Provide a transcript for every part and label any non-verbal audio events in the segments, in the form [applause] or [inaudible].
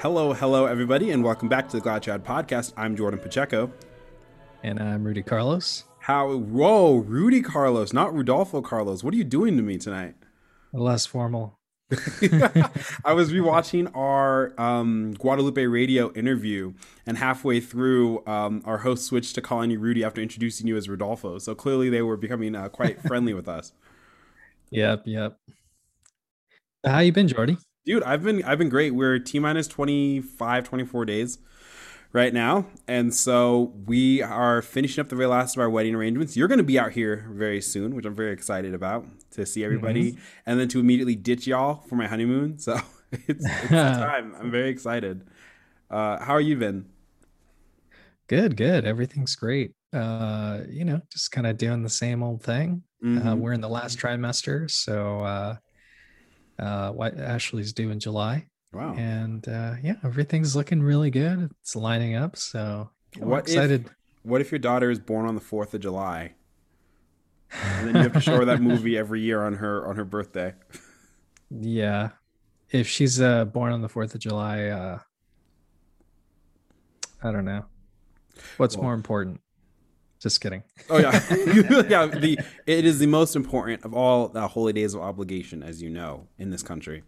Hello, hello, everybody, and welcome back to the Glad Chad podcast. I'm Jordan Pacheco. And I'm Rudy Carlos. How, whoa, Rudy Carlos, not Rudolfo Carlos. What are you doing to me tonight? Less formal. [laughs] [laughs] I was rewatching our um, Guadalupe Radio interview, and halfway through, um, our host switched to calling you Rudy after introducing you as Rodolfo. So clearly, they were becoming uh, quite friendly with us. [laughs] Yep, yep. How you been, Jordy? Dude, I've been I've been great. We're T minus 25, 24 days right now. And so we are finishing up the very last of our wedding arrangements. You're going to be out here very soon, which I'm very excited about to see everybody mm-hmm. and then to immediately ditch y'all for my honeymoon. So [laughs] it's, it's [laughs] time. I'm very excited. Uh, how are you been? Good, good. Everything's great. Uh, you know, just kind of doing the same old thing. Uh, mm-hmm. Uh, we're in the last trimester, so uh, what Ashley's due in July. Wow. And uh, yeah, everything's looking really good. It's lining up. So I'm what excited. If, what if your daughter is born on the 4th of July? And then you have to show her that movie [laughs] every year on her on her birthday. Yeah. If she's uh, born on the 4th of July, uh, I don't know. What's well, more important? Just kidding. [laughs] Oh yeah, [laughs] [laughs] yeah. The it is the most important of all the holy days of obligation, as you know, in this country.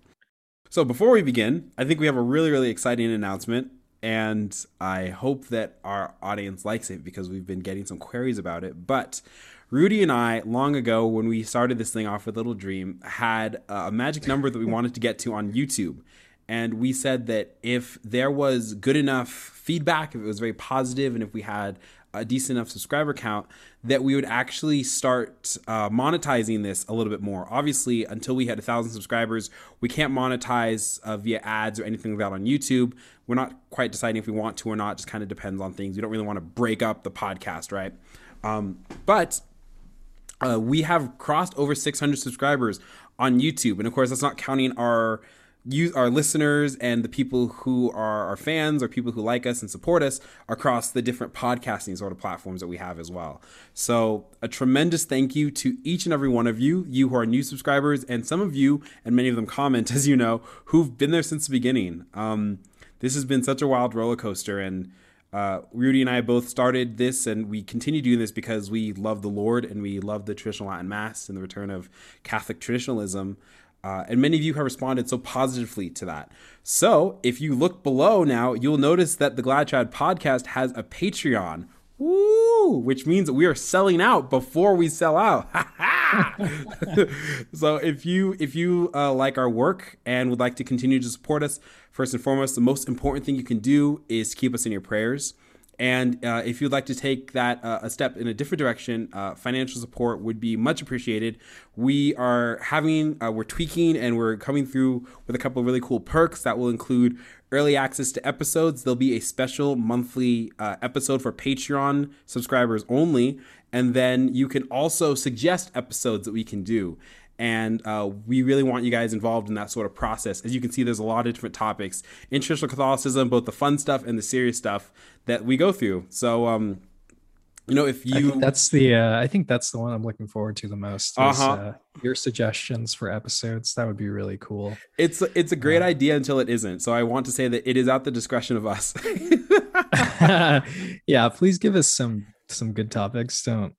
So before we begin, I think we have a really really exciting announcement, and I hope that our audience likes it because we've been getting some queries about it. But Rudy and I, long ago when we started this thing off with Little Dream, had a magic number that we wanted to get to on YouTube. And we said that if there was good enough feedback, if it was very positive, and if we had a decent enough subscriber count that we would actually start uh, monetizing this a little bit more. Obviously, until we had a thousand subscribers, we can't monetize uh, via ads or anything like that on YouTube. We're not quite deciding if we want to or not. Just kind of depends on things. We don't really want to break up the podcast, right? Um, but uh, we have crossed over 600 subscribers on YouTube, and of course, that's not counting our you, our listeners and the people who are our fans or people who like us and support us across the different podcasting sort of platforms that we have as well. So, a tremendous thank you to each and every one of you, you who are new subscribers, and some of you, and many of them comment, [laughs] as you know, who've been there since the beginning. Um, this has been such a wild roller coaster, and uh, Rudy and I both started this, and we continue doing this because we love the Lord and we love the traditional Latin Mass and the return of Catholic traditionalism. Uh, and many of you have responded so positively to that. So if you look below now, you'll notice that the Glad Chad podcast has a Patreon. Woo! Which means that we are selling out before we sell out. [laughs] [laughs] so if you if you uh, like our work and would like to continue to support us, first and foremost, the most important thing you can do is keep us in your prayers. And uh, if you'd like to take that uh, a step in a different direction, uh, financial support would be much appreciated. We are having, uh, we're tweaking and we're coming through with a couple of really cool perks that will include early access to episodes. There'll be a special monthly uh, episode for Patreon subscribers only. And then you can also suggest episodes that we can do and uh, we really want you guys involved in that sort of process. As you can see, there's a lot of different topics in traditional Catholicism, both the fun stuff and the serious stuff that we go through. So, um, you know, if you that's the uh, I think that's the one I'm looking forward to the most. Is, uh-huh. uh, your suggestions for episodes that would be really cool. It's it's a great uh, idea until it isn't. So I want to say that it is at the discretion of us. [laughs] [laughs] yeah, please give us some some good topics. Don't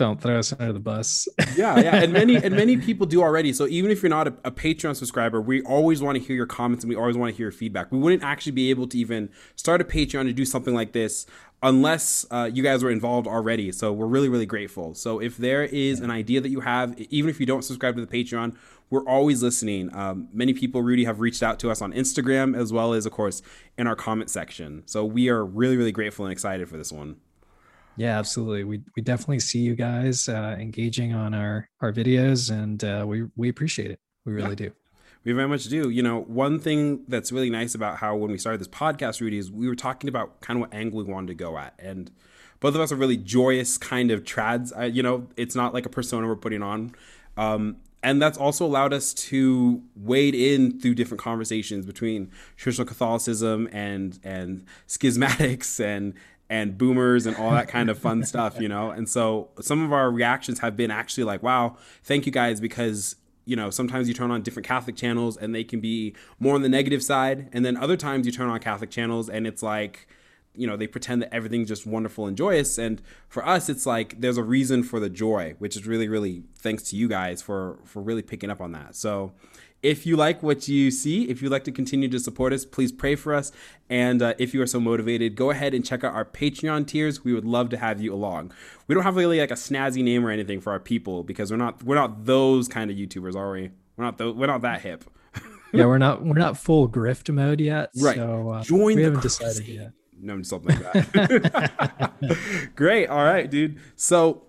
don't throw us under the bus. yeah, yeah, and [laughs] many and many people do already. So even if you're not a, a, Patreon subscriber, we always want to hear your comments and we always want to hear your feedback. We wouldn't actually be able to even start a Patreon to do something like this unless uh, you guys were involved already. So we're really really grateful. So if there is an idea that you have, even if you don't subscribe to the Patreon, we're always listening. Um, many people, Rudy, have reached out to us on Instagram as well as, of course, in our comment section. So we are really really grateful and excited for this one. Yeah, absolutely. We we definitely see you guys uh, engaging on our our videos, and uh, we we appreciate it. We really yeah. do. We very much do. You know, one thing that's really nice about how when we started this podcast, Rudy, is we were talking about kind of what angle we wanted to go at, and both of us are really joyous kind of trads. Uh, you know, it's not like a persona we're putting on. Um, and that's also allowed us to wade in through different conversations between traditional Catholicism and and schismatics and and boomers and all that kind of fun stuff, you know? And so some of our reactions have been actually like, wow, thank you guys because you know, sometimes you turn on different Catholic channels and they can be more on the negative side. And then other times you turn on Catholic channels and it's like, you know, they pretend that everything's just wonderful and joyous. And for us, it's like there's a reason for the joy, which is really, really thanks to you guys for for really picking up on that. So if you like what you see, if you'd like to continue to support us, please pray for us. And uh, if you are so motivated, go ahead and check out our Patreon tiers. We would love to have you along. We don't have really like a snazzy name or anything for our people because we're not we're not those kind of YouTubers, are we? We're not th- we're not that hip. [laughs] yeah, we're not we're not full grift mode yet. Right. So uh, Join we the haven't crusade. decided yet. No, something like that. [laughs] Great. All right, dude. So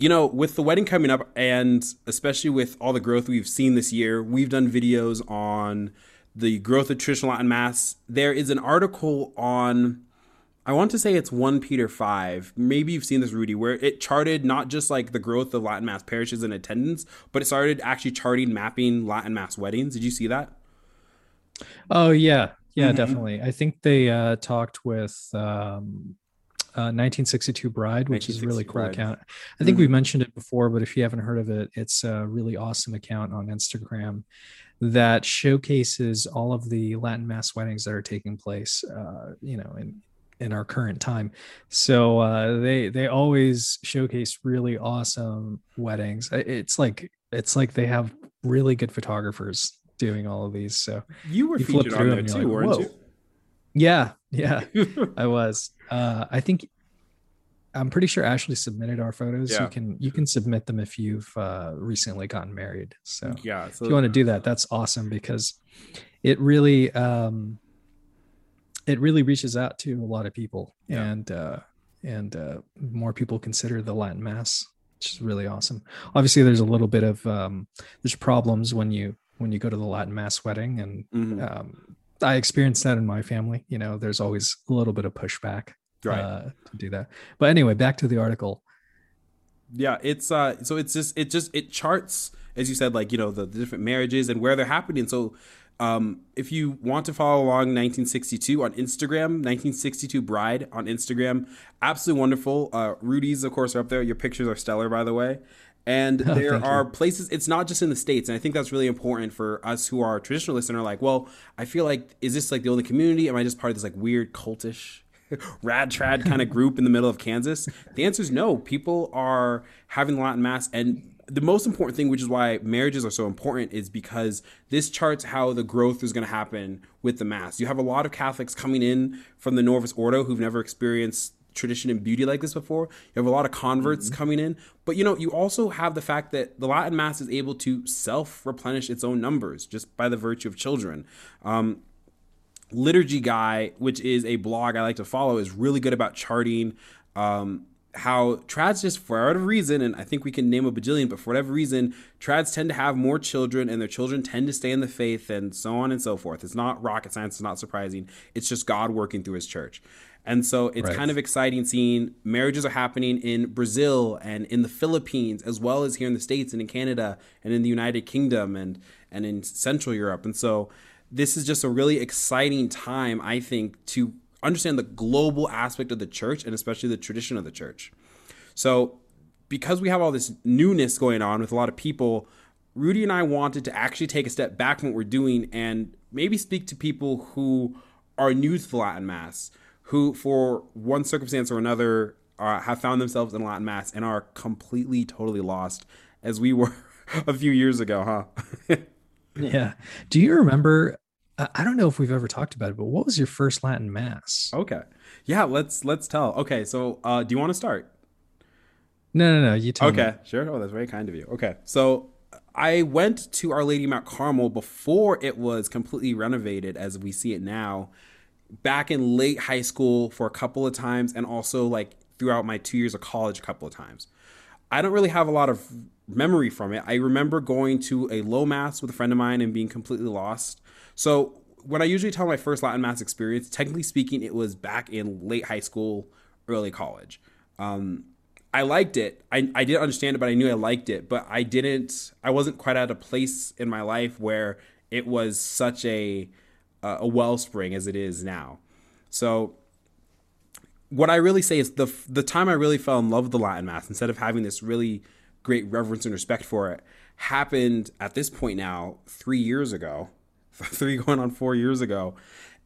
you know, with the wedding coming up, and especially with all the growth we've seen this year, we've done videos on the growth of traditional Latin Mass. There is an article on, I want to say it's 1 Peter 5. Maybe you've seen this, Rudy, where it charted not just like the growth of Latin Mass parishes and attendance, but it started actually charting mapping Latin Mass weddings. Did you see that? Oh, yeah. Yeah, Mhm. definitely. I think they uh, talked with um, uh, 1962 Bride, which is a really cool Bride. account. I think Mhm. we mentioned it before, but if you haven't heard of it, it's a really awesome account on Instagram that showcases all of the Latin Mass weddings that are taking place, uh, you know, in in our current time. So uh, they they always showcase really awesome weddings. It's like it's like they have really good photographers doing all of these. So You were You featured on there too, like, weren't "Whoa." yeah, yeah. [laughs] I was. Uh, I think I'm pretty sure Ashley submitted our photos. Yeah. You can you can submit them if you've uh, recently gotten married. So yeah. So if you want to do that, that's awesome because it really um, it really reaches out to a lot of people Yeah. and uh, and uh, more people consider the Latin Mass, which is really awesome. Obviously, there's a little bit of um, there's problems when you when you go to the Latin Mass wedding and Mhm. um, I experienced that in my family. You know, there's always a little bit of pushback right. uh, to do that. But anyway, back to the article. Yeah, it's uh so it's just it just it charts as you said like you know the, the different marriages and where they're happening. So um if you want to follow along 1962 on Instagram, 1962 Bride on Instagram, absolutely wonderful. Uh Rudy's of course are up there. Your pictures are stellar by the way. And Oh, [laughs] there thank you. are places it's not just in the states and I think that's really important for us who are traditionalists and are like, well, I feel like is this like the only community? Am I just part of this like weird cultish [laughs] rad trad kind of group in the middle of Kansas? The answer is no. People are having the Latin Mass. And the most important thing, which is why marriages are so important, is because this charts how the growth is going to happen with the Mass. You have a lot of Catholics coming in from the Novus Ordo who've never experienced tradition and beauty like this before. You have a lot of converts coming in. But you know, you also have the fact that the Latin Mass is able to self replenish its own numbers just by the virtue of children. Um, liturgy guy which is a blog i like to follow is really good about charting um, how trads just for whatever reason and i think we can name a bajillion but for whatever reason trads tend to have more children and their children tend to stay in the faith and so on and so forth it's not rocket science it's not surprising it's just god working through his church and so it's Right. kind of exciting seeing marriages are happening in Brazil and in the Philippines, as well as here in the States and in Canada and in the United Kingdom and, and in Central Europe. And so this is just a really exciting time, I think, to understand the global aspect of the church and especially the tradition of the church. So, because we have all this newness going on with a lot of people, Rudy and I wanted to actually take a step back from what we're doing and maybe speak to people who are new to the Latin Mass, who, for one circumstance or another, uh, have found themselves in Latin Mass and are completely, totally lost, as we were [laughs] a few years ago, huh? [laughs] Yeah. Do you remember? I don't know if we've ever talked about it, but what was your first Latin Mass? okay, yeah, let's let's tell. Okay, so uh, do you want to start? No, no, no. You tell me. Okay, sure. Oh, that's very kind of you. Okay, so I went to Our Lady Mount Carmel before it was completely renovated as we see it now. Back in late high school for a couple of times, and also like throughout my two years of college a couple of times. I don't really have a lot of memory from it. I remember going to a low mass with a friend of mine and being completely lost. So when I usually tell my first Latin mass experience, technically speaking, it was back in late high school, early college. Um, I liked it. I, I didn't understand it, but I knew I liked it. But I didn't. I wasn't quite at a place in my life where it was such a uh, a wellspring as it is now. So what I really say is the the time I really fell in love with the Latin Mass instead of having this really great reverence and respect for it happened at this point now three years ago, [laughs] three going on four years ago,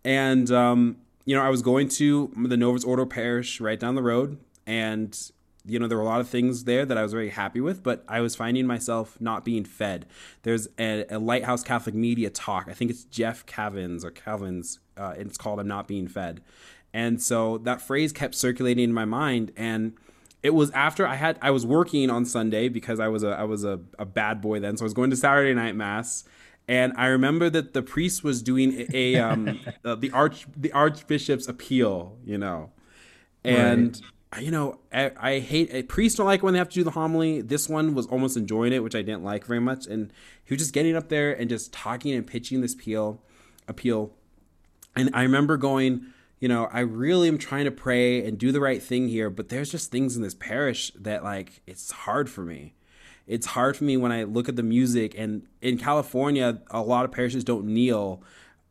and um, you know I was going to the Novus Ordo Parish right down the road, and you know there were a lot of things there that I was very happy with, but I was finding myself not being fed. There's a, a Lighthouse Catholic Media talk. I think it's Jeff Cavins or Calvin's. Uh, it's called "I'm Not Being Fed," and so that phrase kept circulating in my mind and it was after I had I was working on Sunday because I was a I was a, a bad boy then, so I was going to Saturday night mass, and I remember that the priest was doing a, um [laughs] uh, the arch the archbishop's appeal, you know, and. Right. You know, I, I hate priests don't like when they have to do the homily. This one was almost enjoying it, which I didn't like very much. And he was just getting up there and just talking and pitching this appeal, appeal. And I remember going, you know, I really am trying to pray and do the right thing here, but there's just things in this parish that like it's hard for me. It's hard for me when I look at the music and in California, a lot of parishes don't kneel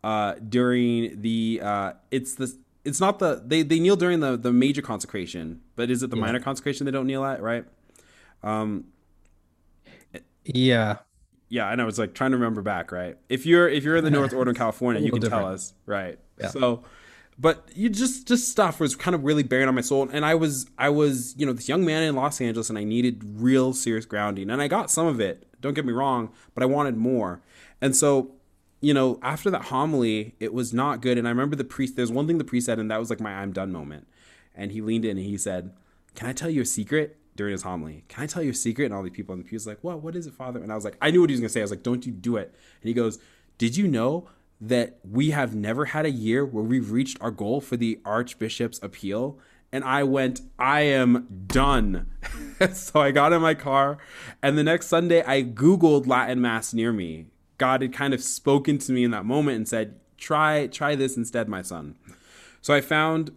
uh, during the uh, it's the it's not the they, they kneel during the the major consecration, but is it the yeah. minor consecration they don't kneel at, right? Um yeah. Yeah, and I was like trying to remember back, right? If you're if you're in the [laughs] Novus Ordo in California, you can different. tell us, right? Yeah. So but you just just stuff was kind of really bearing on my soul. And i was i was you know this young man in los angeles and i needed real serious grounding. And i got some of it don't get me wrong but i wanted more. And so you know after that homily it was not good. And i remember the priest there's one thing the priest said and that was like my i'm done moment. And he leaned in and he said can i tell you a secret during his homily? Can i tell you a secret? And all the people in the pews like what? What is it father? And i was like i knew what he was going to say. I was like don't you do it. And he goes did you know that we have never had a year where we've reached our goal for the Archbishop's appeal. And I went, I am done. [laughs] so I got in my car, and the next Sunday I Googled Latin Mass near me. God had kind of spoken to me in that moment and said, Try, try this instead, my son. So I found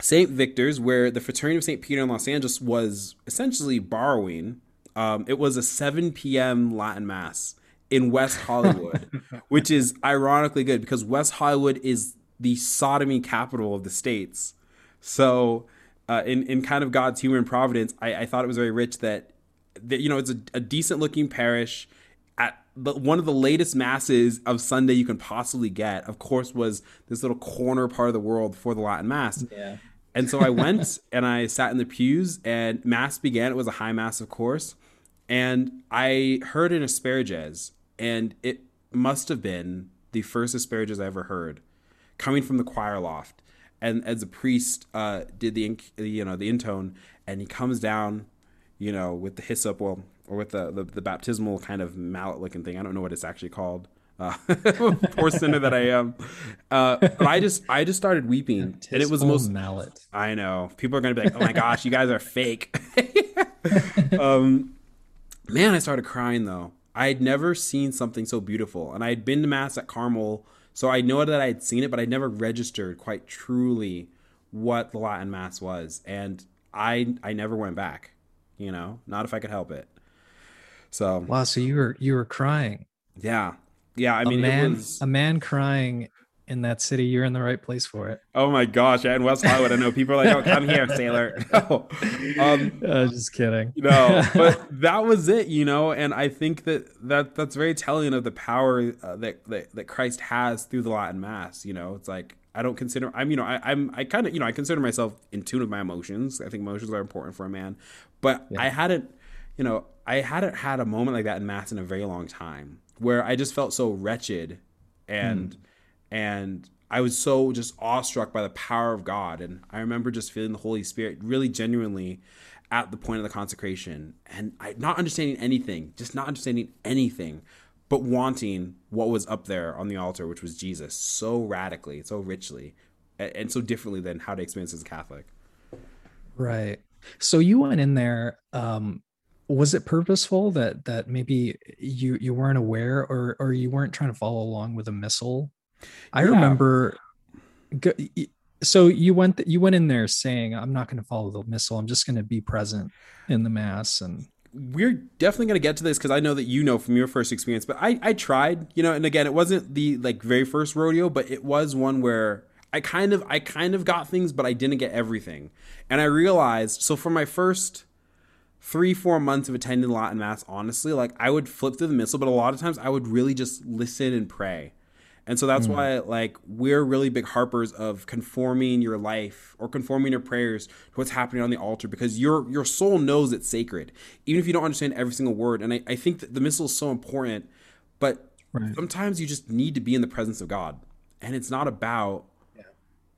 St. Victor's, where the Fraternity of St. Peter in Los Angeles was essentially borrowing. Um, it was a 7 p.m. Latin Mass in West Hollywood, [laughs] which is ironically good because West Hollywood is the sodomy capital of the states. So, uh, in in kind of God's humor and providence, I, I thought it was very rich that, that you know it's a, a decent looking parish. At the, one of the latest masses of Sunday you can possibly get, of course, was this little corner part of the world for the Latin Mass. Yeah. And so I went [laughs] and I sat in the pews, and mass began. It was a high mass, of course, and I heard an asperges and it must have been the first asperges I ever heard, coming from the choir loft. And as the priest uh, did the you know the intone, and he comes down, you know, with the hyssop, well, or with the, the, the baptismal kind of mallet looking thing. I don't know what it's actually called. Uh, [laughs] poor sinner that I am. Uh, but I just I just started weeping, and it was the most mallet. I know people are gonna be like, "Oh my gosh, you guys are fake." [laughs] um, man, I started crying though. I had never seen something so beautiful, and I had been to mass at Carmel, so I know that I had seen it, but I never registered quite truly what the Latin Mass was, and I I never went back. You know, not if I could help it. So wow, so you were you were crying. Yeah, yeah. I mean, a man, was... a man crying in that city, you're in the right place for it. Oh my gosh! In West Hollywood, I know people are like, "Oh, come here, [laughs] sailor." [laughs] No, um, uh, just kidding. no, [laughs] but that was it, you know. And I think that that that's very telling of the power uh, that, that that Christ has through the Latin Mass. You know, it's like I don't consider I'm you know I, I'm I kind of you know I consider myself in tune with my emotions. I think emotions are important for a man, but yeah. I hadn't you know I hadn't had a moment like that in Mass in a very long time where I just felt so wretched and. Mm and I was so just awestruck by the power of God. And I remember just feeling the Holy Spirit really genuinely at the point of the consecration and I not understanding anything, just not understanding anything, but wanting what was up there on the altar, which was Jesus, so radically, so richly, and so differently than how to experience as a Catholic. Right. So you went in there. Um, was it purposeful that that maybe you you weren't aware, or or you weren't trying to follow along with a missal I yeah. remember. So you went you went in there saying, "I'm not going to follow the missal. I'm just going to be present in the mass." And we're definitely going to get to this because I know that you know from your first experience. But I I tried, you know, and again, it wasn't the like very first rodeo, but it was one where I kind of I kind of got things, but I didn't get everything. And I realized so for my first three, four months of attending Latin Mass, honestly, like I would flip through the missal, but a lot of times I would really just listen and pray. And so that's mm. why like we're really big harpers of conforming your life or conforming your prayers to what's happening on the altar because your your soul knows it's sacred, even if you don't understand every single word. And I, I think that the missal is so important, but right. sometimes you just need to be in the presence of God. And it's not about yeah.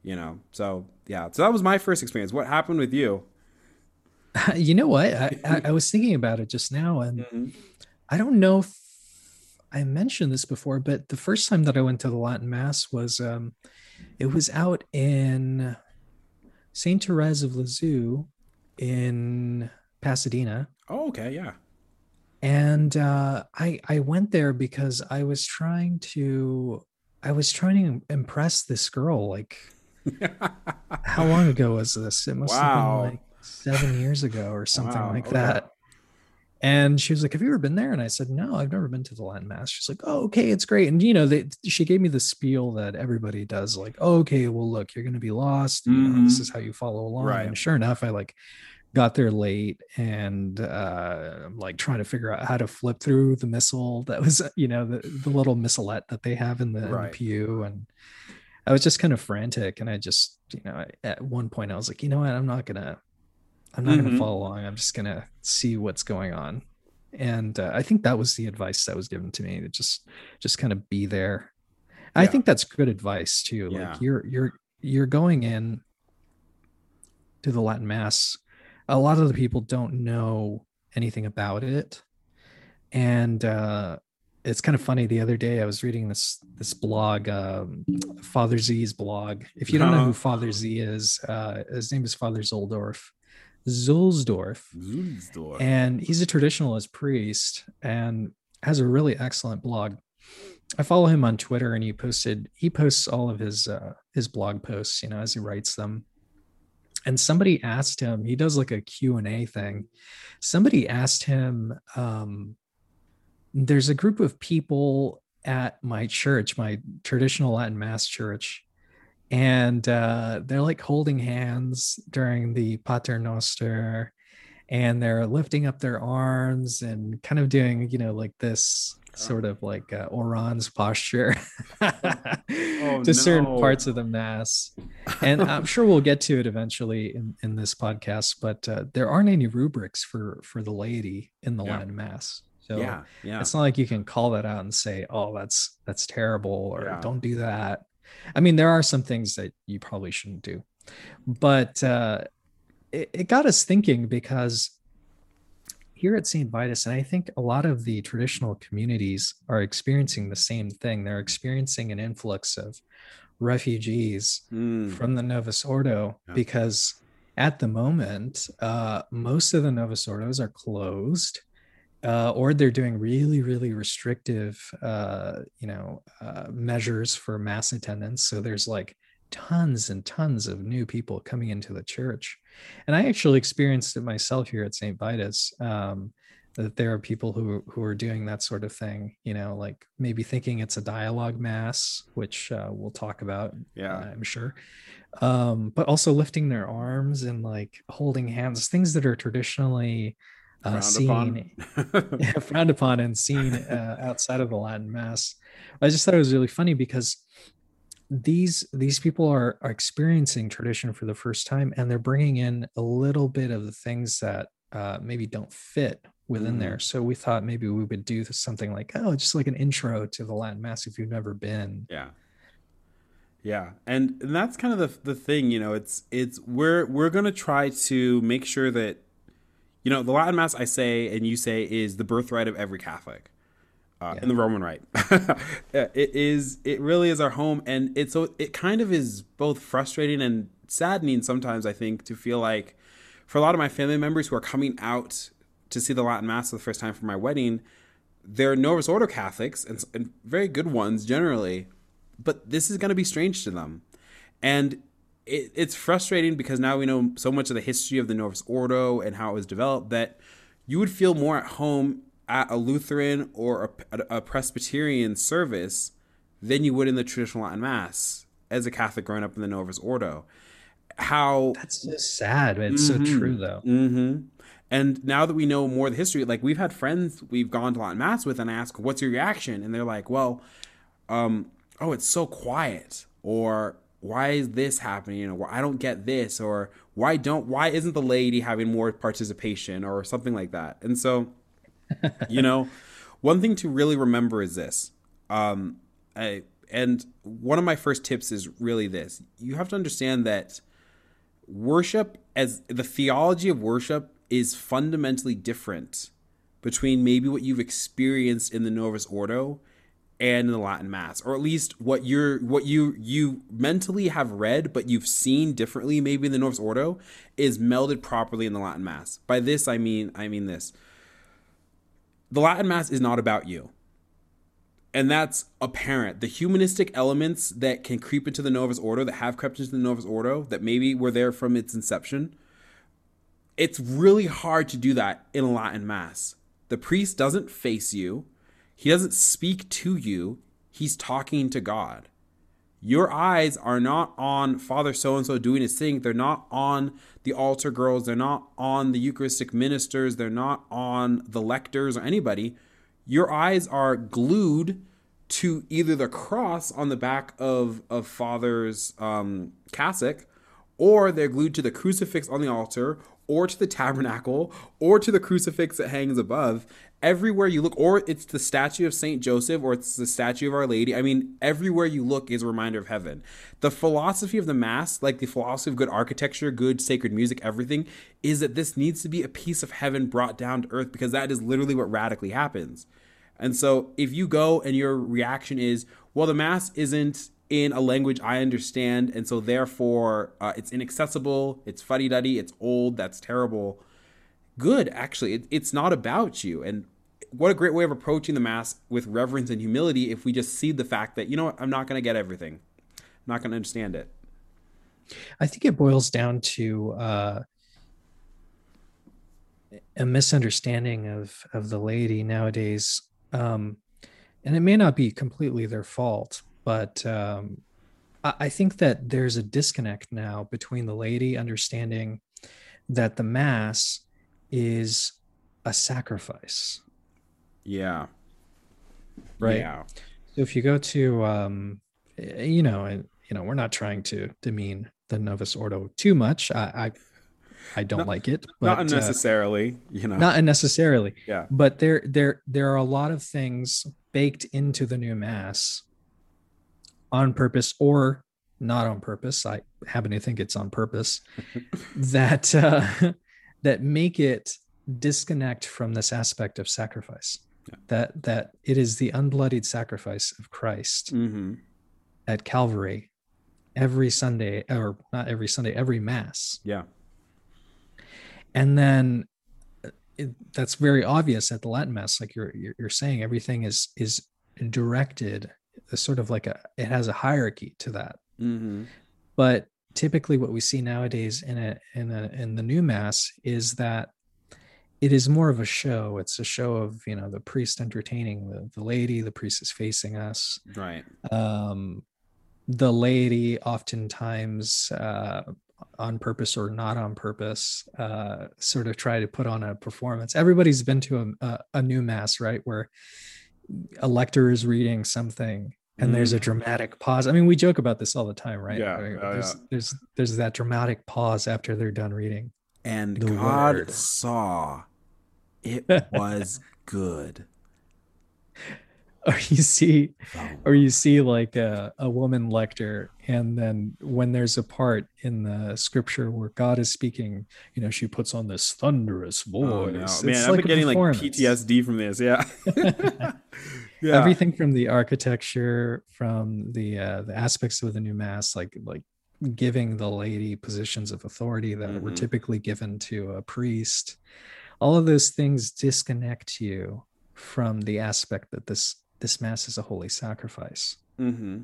you know, so yeah. So that was my first experience. What happened with you? [laughs] You know what? I, I, [laughs] I was thinking about it just now and mm-hmm. I don't know if I mentioned this before, but the first time that I went to the Latin Mass was um, it was out in Saint Therese of Lisieux in Pasadena. Oh, okay, yeah. And uh, I I went there because I was trying to I was trying to impress this girl. Like, [laughs] how long ago was this? It must wow. have been like seven years ago or something wow, like okay. that. And she was like, Have you ever been there? And I said, No, I've never been to the Latin Mass. She's like, Oh, okay, it's great. And, you know, they, she gave me the spiel that everybody does like, oh, Okay, well, look, you're going to be lost. Mm-hmm. You know, this mm-hmm. is how you follow along. Right. And sure enough, I like got there late and uh, like trying to figure out how to flip through the missal that was, you know, the, the little missalette that they have in the, right. in the pew. And I was just kind of frantic. And I just, you know, at one point I was like, You know what? I'm not going to I'm not mm-hmm. going to follow along. I'm just going to see what's going on. And uh, I think that was the advice that was given to me to just just kind of be there. Yeah. I think that's good advice too. Yeah. Like you're you're you're going in to the Latin mass. A lot of the people don't know anything about it. And uh it's kind of funny the other day i was reading this this blog um, father z's blog if you don't know who father z is uh, his name is father zoldorf Zuhlsdorf. Zuhlsdorf. And he's a traditionalist priest and has a really excellent blog. I follow him on Twitter and he posted he posts all of his uh, his blog posts, you know, as he writes them. And somebody asked him, he does like a Q&A thing. Somebody asked him um, there's a group of people at my church, my traditional Latin mass church and uh, they're like holding hands during the Pater Noster, and they're lifting up their arms and kind of doing, you know, like this sort of like uh, orans posture [laughs] oh, to no. certain parts of the mass. And I'm [laughs] sure we'll get to it eventually in, in this podcast, but uh, there aren't any rubrics for for the laity in the yeah. Latin mass. So yeah, yeah. it's not like you can call that out and say, "Oh, that's that's terrible," or yeah. "Don't do that." I mean, there are some things that you probably shouldn't do, but uh, it, it got us thinking because here at St. Vitus, and I think a lot of the traditional communities are experiencing the same thing. They're experiencing an influx of refugees mm. from the Novus Ordo yeah. because at the moment, uh, most of the Novus Ordos are closed uh, or they're doing really really restrictive uh, you know uh, measures for mass attendance. So there's like tons and tons of new people coming into the church. And i actually experienced it myself here at st vitus um, that there are people who who are doing that sort of thing you know like maybe thinking it's a dialogue mass which uh, we'll talk about yeah. I'm sure. Um, but also lifting their arms and like holding hands things that are traditionally uh, seen upon. [laughs] frowned upon and seen uh, outside of the Latin Mass. I just thought it was really funny because these these people are, are experiencing tradition for the first time and they're bringing in a little bit of the things that uh, maybe don't fit within mm. there. So we thought maybe we would do something like oh, just like an intro to the Latin Mass if you've never been. Yeah. Yeah, and, and that's kind of the the thing, you know. It's it's we're we're gonna try to make sure that you know, the Latin Mass, I say, and you say, is the birthright of every Catholic. Uh, yeah. in the Roman Rite. [laughs] it is. It really is our home, and it's so. It kind of is both frustrating and saddening sometimes. I think to feel like, for a lot of my family members who are coming out to see the Latin Mass for the first time for my wedding, they're Novus Ordo Catholics and, and very good ones generally, but this is going to be strange to them, and it, it's frustrating because now we know so much of the history of the Novus Ordo and how it was developed that you would feel more at home at a Lutheran or a, a Presbyterian service than you would in the traditional Latin Mass as a Catholic growing up in the Novus Ordo. how that's just sad. But it's mm-hmm, so true though. Mm-hmm. And now that we know more of the history, like we've had friends we've gone to Latin mass with and ask, "What's your reaction?" And they're like, "Well, um, oh, it's so quiet," or "Why is this happening?" You know, I don't get this, or "Why don't? Why isn't the laity having more participation?" or something like that. And so, [laughs] you know, one thing to really remember is this. Um, I, and one of my first tips is really this: you have to understand that worship as the theology of worship is fundamentally different between maybe what you've experienced in the Novus Ordo and in the Latin Mass, or at least what you're what you you mentally have read but you've seen differently maybe in the Novus Ordo is melded properly in the Latin Mass. By this I mean I mean this. The Latin Mass is not about you. And that's apparent. The humanistic elements that can creep into the Novus Ordo, that have crept into the Novus Ordo, that maybe were there from its inception, it's really hard to do that in a Latin Mass. The priest doesn't face you, he doesn't speak to you, he's talking to God. Your eyes are not on Father so and so doing his thing. They're not on the altar girls. They're not on the Eucharistic ministers. They're not on the lectors or anybody. Your eyes are glued to either the cross on the back of, of Father's um, cassock, or they're glued to the crucifix on the altar, or to the tabernacle or to the crucifix that hangs above. Everywhere you look, or it's the statue of Saint Joseph or it's the statue of Our Lady. I mean, everywhere you look is a reminder of heaven. The philosophy of the Mass, like the philosophy of good architecture, good sacred music, everything, is that this needs to be a piece of heaven brought down to earth because that is literally what radically happens. And so if you go and your reaction is, well, the Mass isn't in a language I understand, and so therefore uh, it's inaccessible, it's fuddy duddy, it's old, that's terrible. Good, actually, it, it's not about you. And what a great way of approaching the Mass with reverence and humility if we just see the fact that, you know what, I'm not going to get everything, I'm not going to understand it. I think it boils down to uh, a misunderstanding of of the laity nowadays, um, and it may not be completely their fault, but um, I think that there's a disconnect now between the laity understanding that the mass is a sacrifice. Yeah. Right. Yeah. So if you go to, um, you know, and you know, we're not trying to demean the Novus Ordo too much. I, I I don't not, like it. But, not uh, unnecessarily, uh, you know. Not unnecessarily. Yeah. But there there there are a lot of things baked into the new mass on purpose or not on purpose i happen to think it's on purpose [laughs] that uh, that make it disconnect from this aspect of sacrifice yeah. that that it is the unbloodied sacrifice of christ mm-hmm. at calvary every sunday or not every sunday every mass yeah and then uh, it, that's very obvious at the latin mass like you're, you're you're saying everything is is directed sort of like a it has a hierarchy to that mm-hmm. but typically what we see nowadays in a in a in the new mass is that it is more of a show. It's a show of you know the priest entertaining the, the laity the priest is facing us. Right. Um the laity oftentimes uh on purpose or not on purpose uh sort of try to put on a performance. Everybody's been to a, a, a new mass right where a lector is reading something and mm. there's a mm. dramatic pause. I mean, we joke about this all the time, right? Yeah. there's, yeah. there's there's that dramatic pause after they're done reading. And God word. saw it was [laughs] good or you see or you see like a, a woman lector and then when there's a part in the scripture where god is speaking you know she puts on this thunderous voice oh, no. man i'm like getting like ptsd from this yeah [laughs] [laughs] yeah everything from the architecture from the uh the aspects of the new mass like like giving the laity positions of authority that mm-hmm. were typically given to a priest all of those things disconnect you from the aspect that this this mass is a holy sacrifice. Mm-hmm.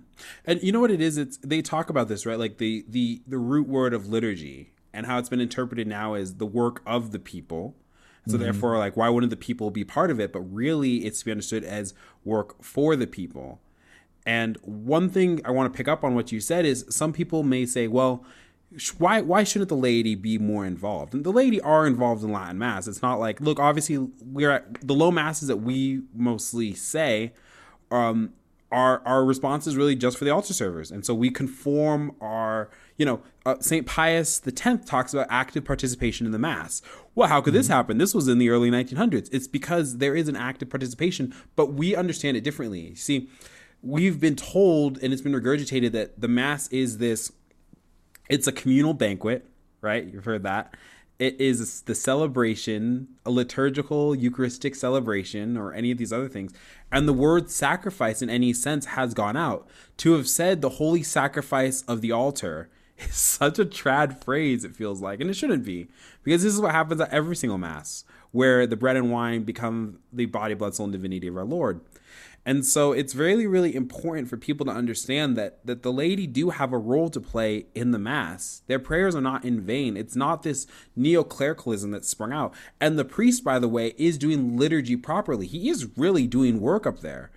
And you know what it is? It's they talk about this right, like the the the root word of liturgy and how it's been interpreted now as the work of the people. So mm-hmm. therefore, like, why wouldn't the people be part of it? But really, it's to be understood as work for the people. And one thing I want to pick up on what you said is some people may say, well, why why shouldn't the laity be more involved? And the laity are involved in Latin Mass. It's not like look, obviously we're at the low masses that we mostly say, um, our our response is really just for the altar servers, and so we conform our you know uh, Saint Pius the Tenth talks about active participation in the Mass. Well, how could this mm-hmm. happen? This was in the early 1900s. It's because there is an active participation, but we understand it differently. See, we've been told and it's been regurgitated that the Mass is this it's a communal banquet, right? You've heard that. It is the celebration, a liturgical Eucharistic celebration, or any of these other things. And the word sacrifice in any sense has gone out. To have said the holy sacrifice of the altar is such a trad phrase, it feels like. And it shouldn't be, because this is what happens at every single Mass, where the bread and wine become the body, blood, soul, and divinity of our Lord. And so it's really, really important for people to understand that that the laity do have a role to play in the mass. Their prayers are not in vain. It's not this neo-clericalism that sprung out. And the priest, by the way, is doing liturgy properly. He is really doing work up there.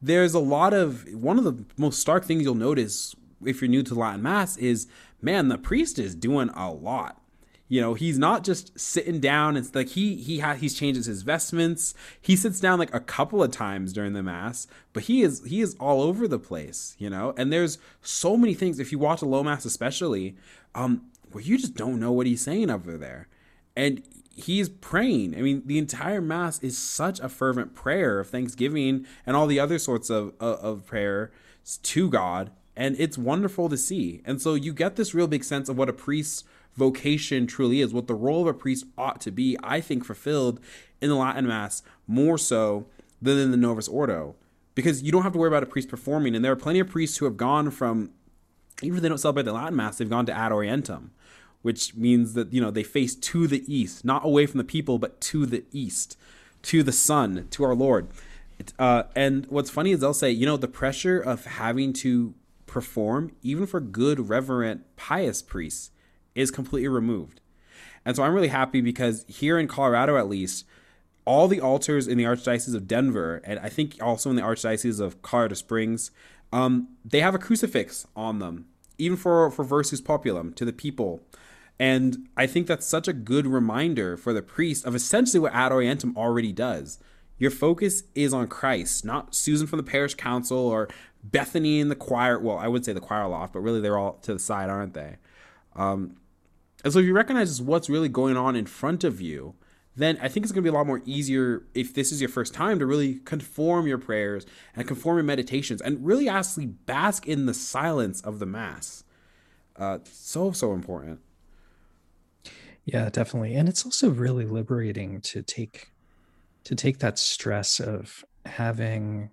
There's a lot of one of the most stark things you'll notice if you're new to Latin Mass is man, the priest is doing a lot you know, he's not just sitting down. It's like he he ha- he's changes his vestments. He sits down like a couple of times during the mass, but he is he is all over the place. You know, and there's so many things. If you watch a low mass, especially, um, where you just don't know what he's saying over there, and he's praying. I mean, the entire mass is such a fervent prayer of thanksgiving and all the other sorts of of, of prayer to God, and it's wonderful to see. And so you get this real big sense of what a priest's vocation truly is, what the role of a priest ought to be, I think fulfilled in the Latin Mass more so than in the Novus Ordo. Because you don't have to worry about a priest performing. And there are plenty of priests who have gone from, even if they don't celebrate the Latin Mass, they've gone to ad orientem, which means that, you know, they face to the east, not away from the people, but to the east, to the sun, to our Lord. Uh, and what's funny is they'll say, you know, the pressure of having to perform, even for good, reverent, pious priests, is completely removed. And so I'm really happy because here in Colorado, at least, all the altars in the Archdiocese of Denver, and I think also in the Archdiocese of Colorado Springs, um, they have a crucifix on them, even for, for Versus Populum, to the people. And I think that's such a good reminder for the priest of essentially what Ad Orientem already does. Your focus is on Christ, not Susan from the parish council or Bethany in the choir. Well, I would say the choir loft, but really they're all to the side, aren't they? Um, and so if you recognize what's really going on in front of you, then I think it's going to be a lot more easier if this is your first time to really conform your prayers and conform your meditations and really actually bask in the silence of the Mass. Uh, so, so important. Yeah, definitely. And it's also really liberating to take to take that stress of having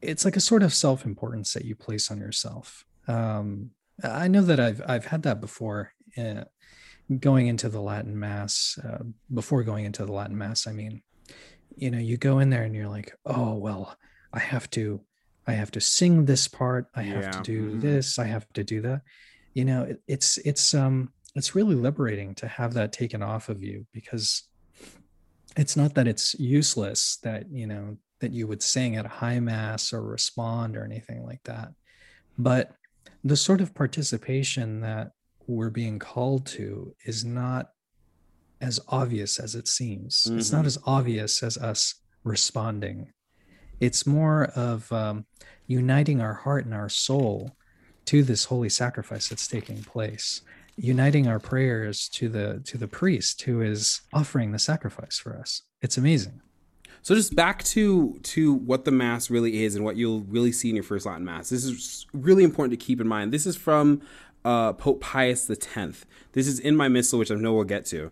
it's like a sort of self-importance that you place on yourself. Um, I know that I've I've had that before. Uh, going into the Latin Mass, uh, before going into the Latin Mass, I mean, you know, you go in there and you're like, oh well, I have to, I have to sing this part, I have yeah. to do mm-hmm. this, I have to do that. You know, it, it's it's um it's really liberating to have that taken off of you because it's not that it's useless that you know that you would sing at a high mass or respond or anything like that, but the sort of participation that we're being called to is not as obvious as it seems. Mm-hmm. It's not mm-hmm. as obvious as us responding. It's more of um, uniting our heart and our soul to this holy sacrifice that's taking place, uniting our prayers to the to the priest who is offering the sacrifice for us. It's amazing. So just back to to what the mass really is and what you'll really see in your first Latin mass. This is really important to keep in mind. This is from uh, Pope Pius X. This is in my missal, which I know we'll get to.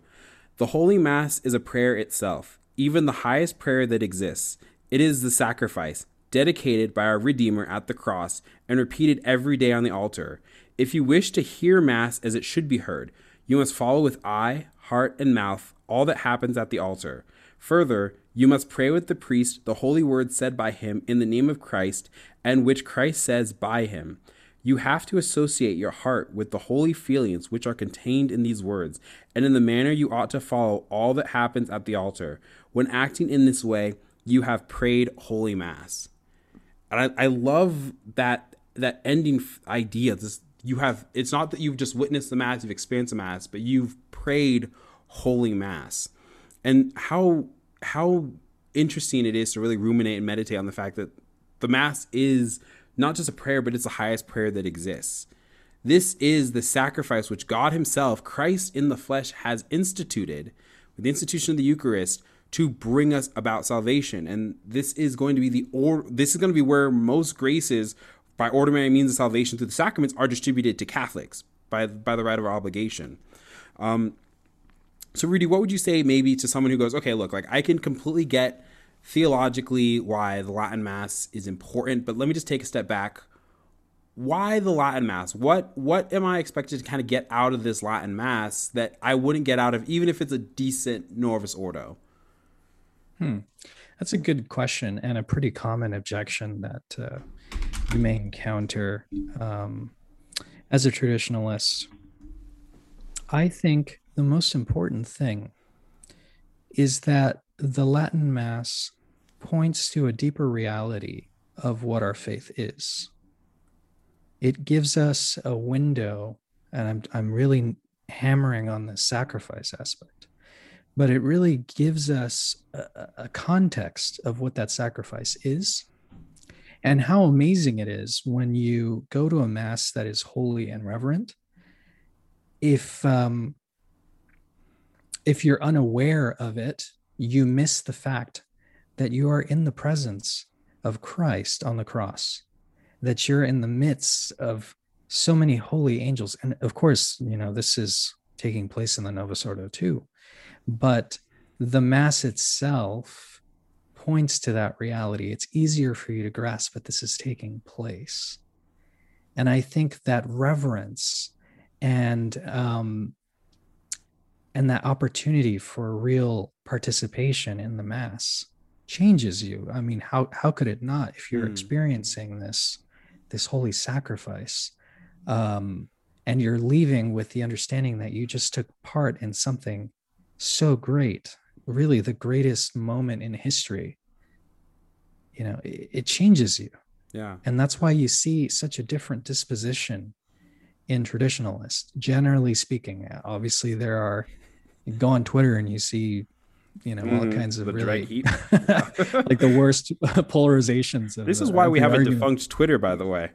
The Holy Mass is a prayer itself, even the highest prayer that exists. It is the sacrifice, dedicated by our Redeemer at the cross and repeated every day on the altar. If you wish to hear Mass as it should be heard, you must follow with eye, heart, and mouth all that happens at the altar. Further, you must pray with the priest the holy words said by him in the name of Christ, and which Christ says by him. You have to associate your heart with the holy feelings which are contained in these words, and in the manner you ought to follow all that happens at the altar. When acting in this way, you have prayed Holy Mass. And I, I love that that ending idea, this you have it's not that you've just witnessed the mass, you've experienced the mass, but you've prayed holy mass. And how how interesting it is to really ruminate and meditate on the fact that the mass is not just a prayer, but it's the highest prayer that exists. This is the sacrifice which God Himself, Christ in the flesh, has instituted with the institution of the Eucharist to bring us about salvation. And this is going to be the or this is going to be where most graces by ordinary means of salvation through the sacraments are distributed to Catholics by by the right of obligation. Um, so, Rudy, what would you say maybe to someone who goes, okay, look, like I can completely get theologically why the Latin Mass is important, but let me just take a step back. Why the Latin Mass? What what am I expected to kind of get out of this Latin Mass that I wouldn't get out of even if it's a decent Novus Ordo? Hmm. That's a good question and a pretty common objection that uh, you may encounter um, as a traditionalist. I think the most important thing is that the Latin Mass points to a deeper reality of what our faith is. It gives us a window, and I'm, I'm really hammering on the sacrifice aspect but it really gives us a, a, context of what that sacrifice is and how amazing it is when you go to a mass that is holy and reverent. If um, if you're unaware of it you miss the fact that you are in the presence of christ on the cross that you're in the midst of so many holy angels. And of course you know this is taking place in the novus ordo too but the mass itself points to that reality. It's easier for you to grasp that this is taking place. And I think that reverence and um, and that opportunity for real participation in the mass changes you. I mean, how how could it not if you're mm. experiencing this this holy sacrifice? Um, and you're leaving with the understanding that you just took part in something so great, really the greatest moment in history. You know, it, it changes you. Yeah. And that's why you see such a different disposition in traditionalists, generally speaking. Obviously, there are, you go on Twitter and you see, you know, all mm, kinds of really, [laughs] like the worst [laughs] polarizations. Of, this is why we have argument. a defunct Twitter, by the way.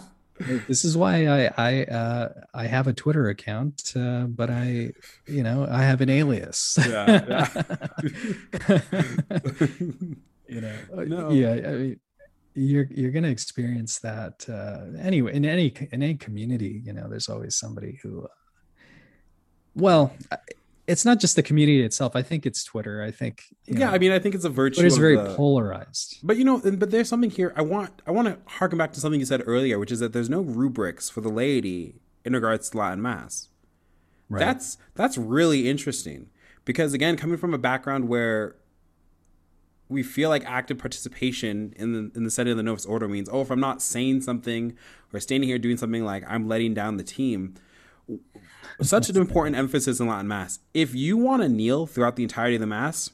[laughs] this is why I I uh, I have a Twitter account, uh, but I you know I have an alias. Yeah. yeah. [laughs] you know. Uh, no. Yeah. I mean, you're you're gonna experience that uh, anyway in any in any community. You know, there's always somebody who. Uh, well, it's not just the community itself. I think it's Twitter. I think yeah. Know, I mean, I think it's a virtue. It's very the, polarized. But you know, but there's something here. I want I want to harken back to something you said earlier, which is that there's no rubrics for the laity in regards to Latin Mass. Right. That's that's really interesting because again, coming from a background where we feel like active participation in the in the setting of the Novus Ordo means, oh, if I'm not saying something or standing here doing something like I'm letting down the team such an important emphasis in Latin Mass. If you want to kneel throughout the entirety of the Mass,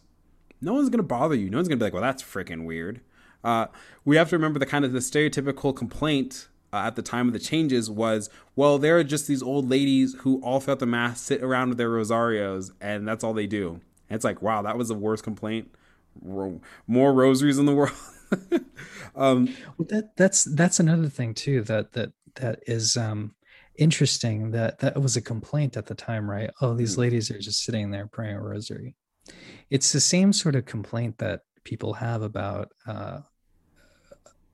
no one's going to bother you. No one's going to be like, well, that's freaking weird. Uh, we have to remember the kind of the stereotypical complaint uh, at the time of the changes was, well, there are just these old ladies who all throughout the Mass sit around with their rosarios, and that's all they do. And it's like, wow, that was the worst complaint. More rosaries in the world. [laughs] um, well, that that's that's another thing too that that that is um, interesting that that was a complaint at the time, right? Oh, these mm. ladies are just sitting there praying a rosary. It's the same sort of complaint that people have about uh,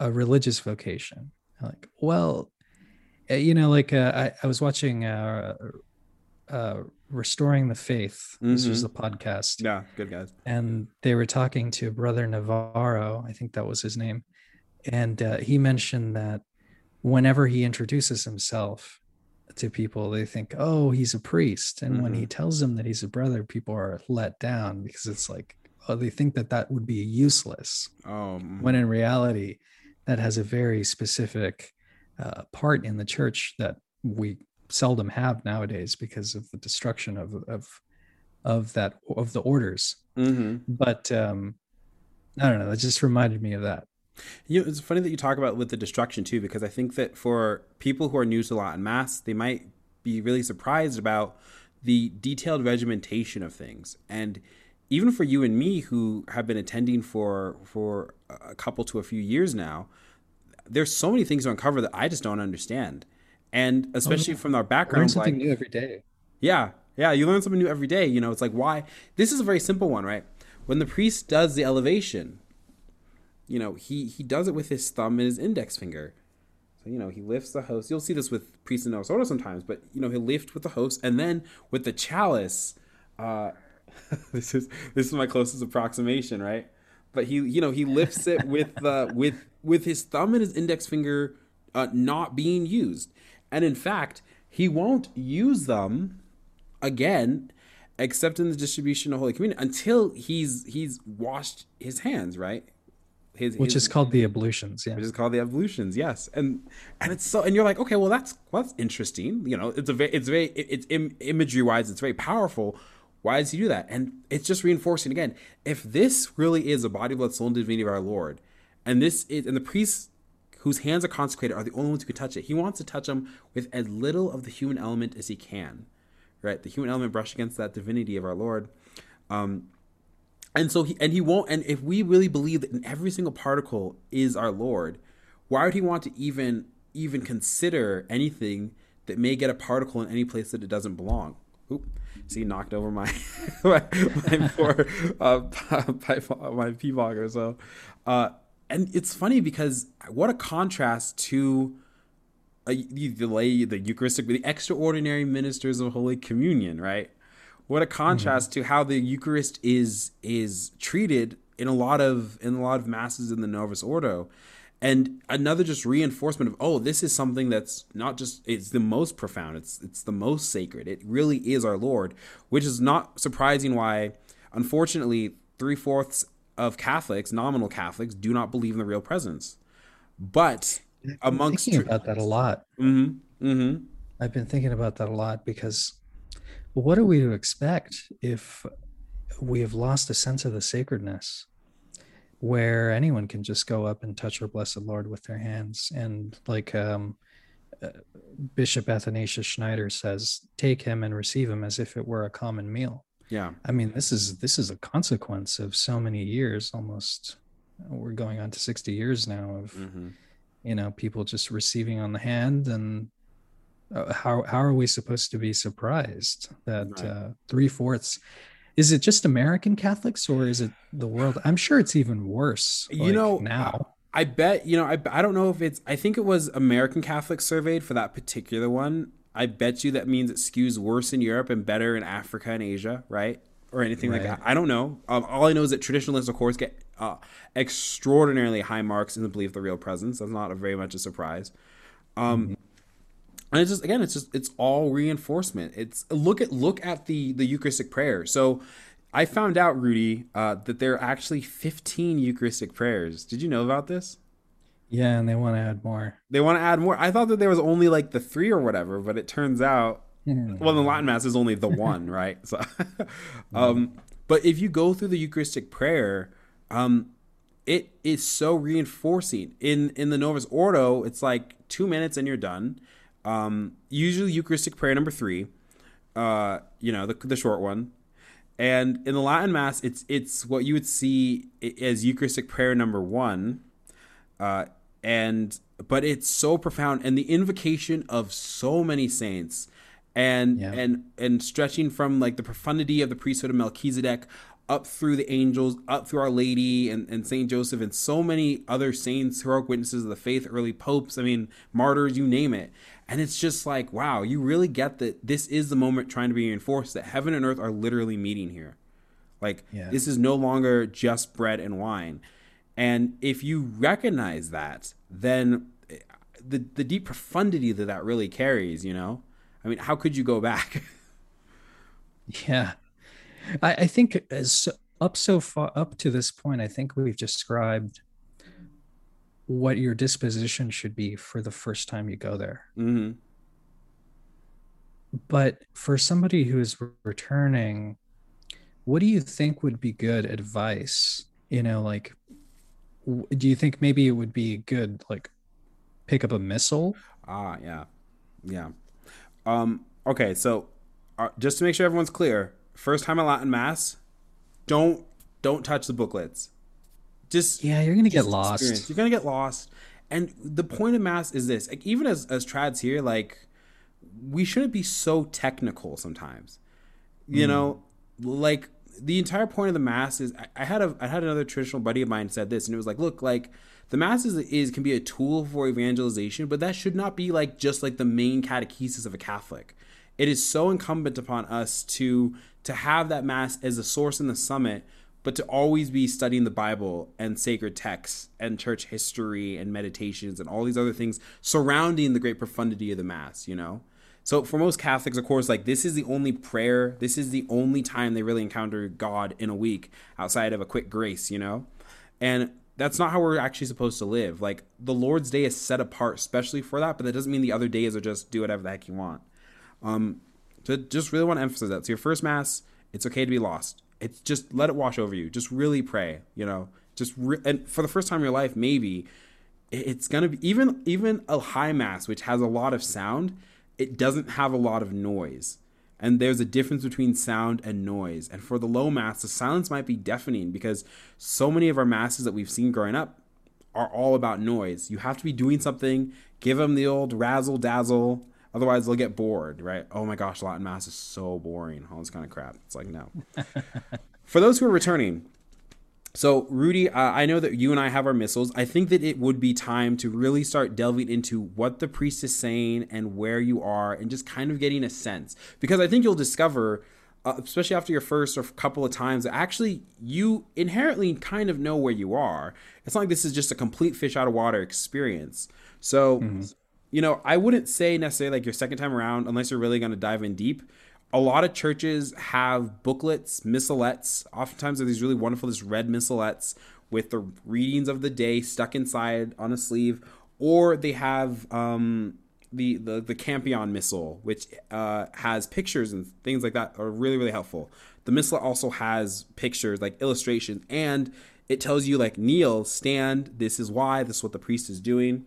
a religious vocation. Like, well, eh, you know, like uh, I, I was watching uh, uh, Restoring the Faith. Mm-hmm. This was mm-hmm. a podcast. Yeah, good guys. And they were talking to Brother Navarro. I think that was his name. And uh, he mentioned that whenever he introduces himself, to people they think oh he's a priest and mm-hmm. when he mm-hmm. tells them that he's a brother people are let down because it's like oh they think that that would be useless um, when in reality that has a very specific uh, part in the church that we seldom have nowadays because of the destruction of of of that of the orders mm-hmm. but um i don't know that just reminded me of that You know, it's funny that you talk about with the destruction too, because I think that for people who are new to Latin Mass, they might be really surprised about the detailed regimentation of things. And even for you and me who have been attending for for a couple to a few years now, there's so many things to uncover that I just don't understand. And especially oh, yeah. from our background, learn something like, new every day. Yeah, yeah, you learn something new every day. You know, it's like why this is a very simple one, right? When the priest does the elevation, you know, he he does it with his thumb and his index finger. So you know, he lifts the host. You'll see this with priests in Novus Ordo sometimes, but you know, he'll lift with the host, and then with the chalice. Uh, [laughs] this is this is my closest approximation, right? But he, you know, he lifts it [laughs] with uh, with with his thumb and his index finger uh, not being used, and in fact, he won't use them again except in the distribution of Holy Communion until he's he's washed his hands, right? His, which his, is called the ablutions, yeah. Which is called the ablutions, yes. And and it's so and you're like, okay, well that's well, that's interesting. You know, it's a very it's very it's Im- imagery wise, it's very powerful. Why does he do that? And it's just reinforcing again. If this really is a body, blood, soul, and divinity of our Lord, and this is and the priests whose hands are consecrated are the only ones who can touch it. He wants to touch them with as little of the human element as he can, right? The human element brush against that divinity of our Lord. Um, and so he and he won't and if we really believe that in every single particle is our lord why would he want to even even consider anything that may get a particle in any place that it doesn't belong Oop. see knocked over my [laughs] my, my poor [laughs] uh, pipe, my pee bogger so uh, and it's funny because what a contrast to uh, the, lay, the Eucharistic, the extraordinary ministers of Holy Communion, right? What a contrast mm-hmm. to how the Eucharist is is treated in a lot of in a lot of masses in the Novus Ordo. And another just reinforcement of oh this is something that's not just it's the most profound it's it's the most sacred it really is our Lord which is not surprising why unfortunately three fourths of Catholics nominal Catholics do not believe in the real presence but amongst thinking about that a lot mm-hmm, mm-hmm. I've been thinking about that a lot because what are we to expect if we have lost a sense of the sacredness where anyone can just go up and touch our blessed lord with their hands? And like um, uh, bishop athanasius schneider says take him and receive him as if it were a common meal. Yeah. I mean this is this is a consequence of so many years almost we're going on to 60 years now of mm-hmm. you know people just receiving on the hand and how how are we supposed to be surprised that right. uh, three fourths? Is it just American Catholics or is it the world? I'm sure it's even worse. You know now. I bet you know. I I don't know if it's. I think it was American Catholics surveyed for that particular one. I bet you that means it skews worse in Europe and better in Africa and Asia, right? Or anything right. like that. I don't know. Um, all I know is that traditionalists, of course, get uh, extraordinarily high marks in the belief of the real presence. That's not a, very much a surprise. Um, mm-hmm and it's just again it's just it's all reinforcement. It's look at look at the the eucharistic prayer. So i found out rudy uh, that there are actually 15 eucharistic prayers. Did you know about this? Yeah and they want to add more. They want to add more. I thought that there was only like the three or whatever but it turns out well the latin mass is only the [laughs] one right? So [laughs] um but if you go through the eucharistic prayer um it is so reinforcing. In in the novus ordo it's like two minutes and you're done um, usually Eucharistic prayer number three, uh, you know, the, the short one. And in the Latin Mass, it's it's what you would see as Eucharistic prayer number one, uh, and but it's so profound and the invocation of so many saints, and yeah. and and stretching from like the profundity of the priesthood of Melchizedek up through the angels, up through Our Lady and, and Saint Joseph, and so many other saints, heroic witnesses of the faith, early popes, I mean, martyrs, you name it. And it's just like, wow, you really get that this is the moment trying to be reinforced that heaven and earth are literally meeting here. Like, yeah. this is no longer just bread and wine. And if you recognize that, then eh, the, the deep profundity that that really carries, you know? I mean, how could you go back? [laughs] yeah. I, I think as up so far up to this point, I think we've described what your disposition should be for the first time you go there. Mm-hmm. But for somebody who is returning, what do you think would be good advice? You know, like do you think maybe it would be good like pick up a missal? Ah, yeah, yeah. Um, okay, so uh, just to make sure everyone's clear, first time at Latin Mass, don't don't touch the booklets. Just yeah, you're gonna get lost. Experience. You're gonna get lost. And the point of Mass is this: like, even as as trads here, like we shouldn't be so technical sometimes. You mm. know, like the entire point of the mass is I, I, had a I had another traditional buddy of mine said this and it was like, look, like the mass is, is can be a tool for evangelization, but that should not be like just like the main catechesis of a Catholic. It is so incumbent upon us to to have that mass as a source in the summit, but to always be studying the Bible and sacred texts and church history and meditations and all these other things surrounding the great profundity of the mass, you know? So for most Catholics, of course, like this is the only prayer, this is the only time they really encounter God in a week outside of a quick grace, you know? And that's not how we're actually supposed to live. Like the Lord's Day is set apart especially for that, but that doesn't mean the other days are just do whatever the heck you want. Um, so just really want to emphasize that. So your first mass, it's okay to be lost. It's just let it wash over you. Just really pray, you know. Just re- and for the first time in your life, maybe it's gonna be even even a high mass, which has a lot of sound it doesn't have a lot of noise. And there's a difference between sound and noise. And for the low mass, the silence might be deafening because so many of our masses that we've seen growing up are all about noise. You have to be doing something, give them the old razzle dazzle, otherwise they'll get bored, right? Oh my gosh, Latin mass is so boring, all this kind of crap. It's like, no. [laughs] for those who are returning, so, Rudy, uh, I know that you and I have our missals. I think that it would be time to really start delving into what the priest is saying and where you are and just kind of getting a sense. Because I think you'll discover, uh, especially after your first or couple of times, that actually you inherently kind of know where you are. It's not like this is just a complete fish out of water experience. So, mm-hmm. You know, I wouldn't say necessarily like your second time around, unless you're really going to dive in deep a lot of churches have booklets, missalettes. Oftentimes, are these really wonderful, this red missalettes with the readings of the day stuck inside on a sleeve, or they have um, the, the the Campion Missal, which uh, has pictures and things like that, are really really helpful. The Missal also has pictures like illustrations, and it tells you like kneel, stand. This is why. This is what the priest is doing.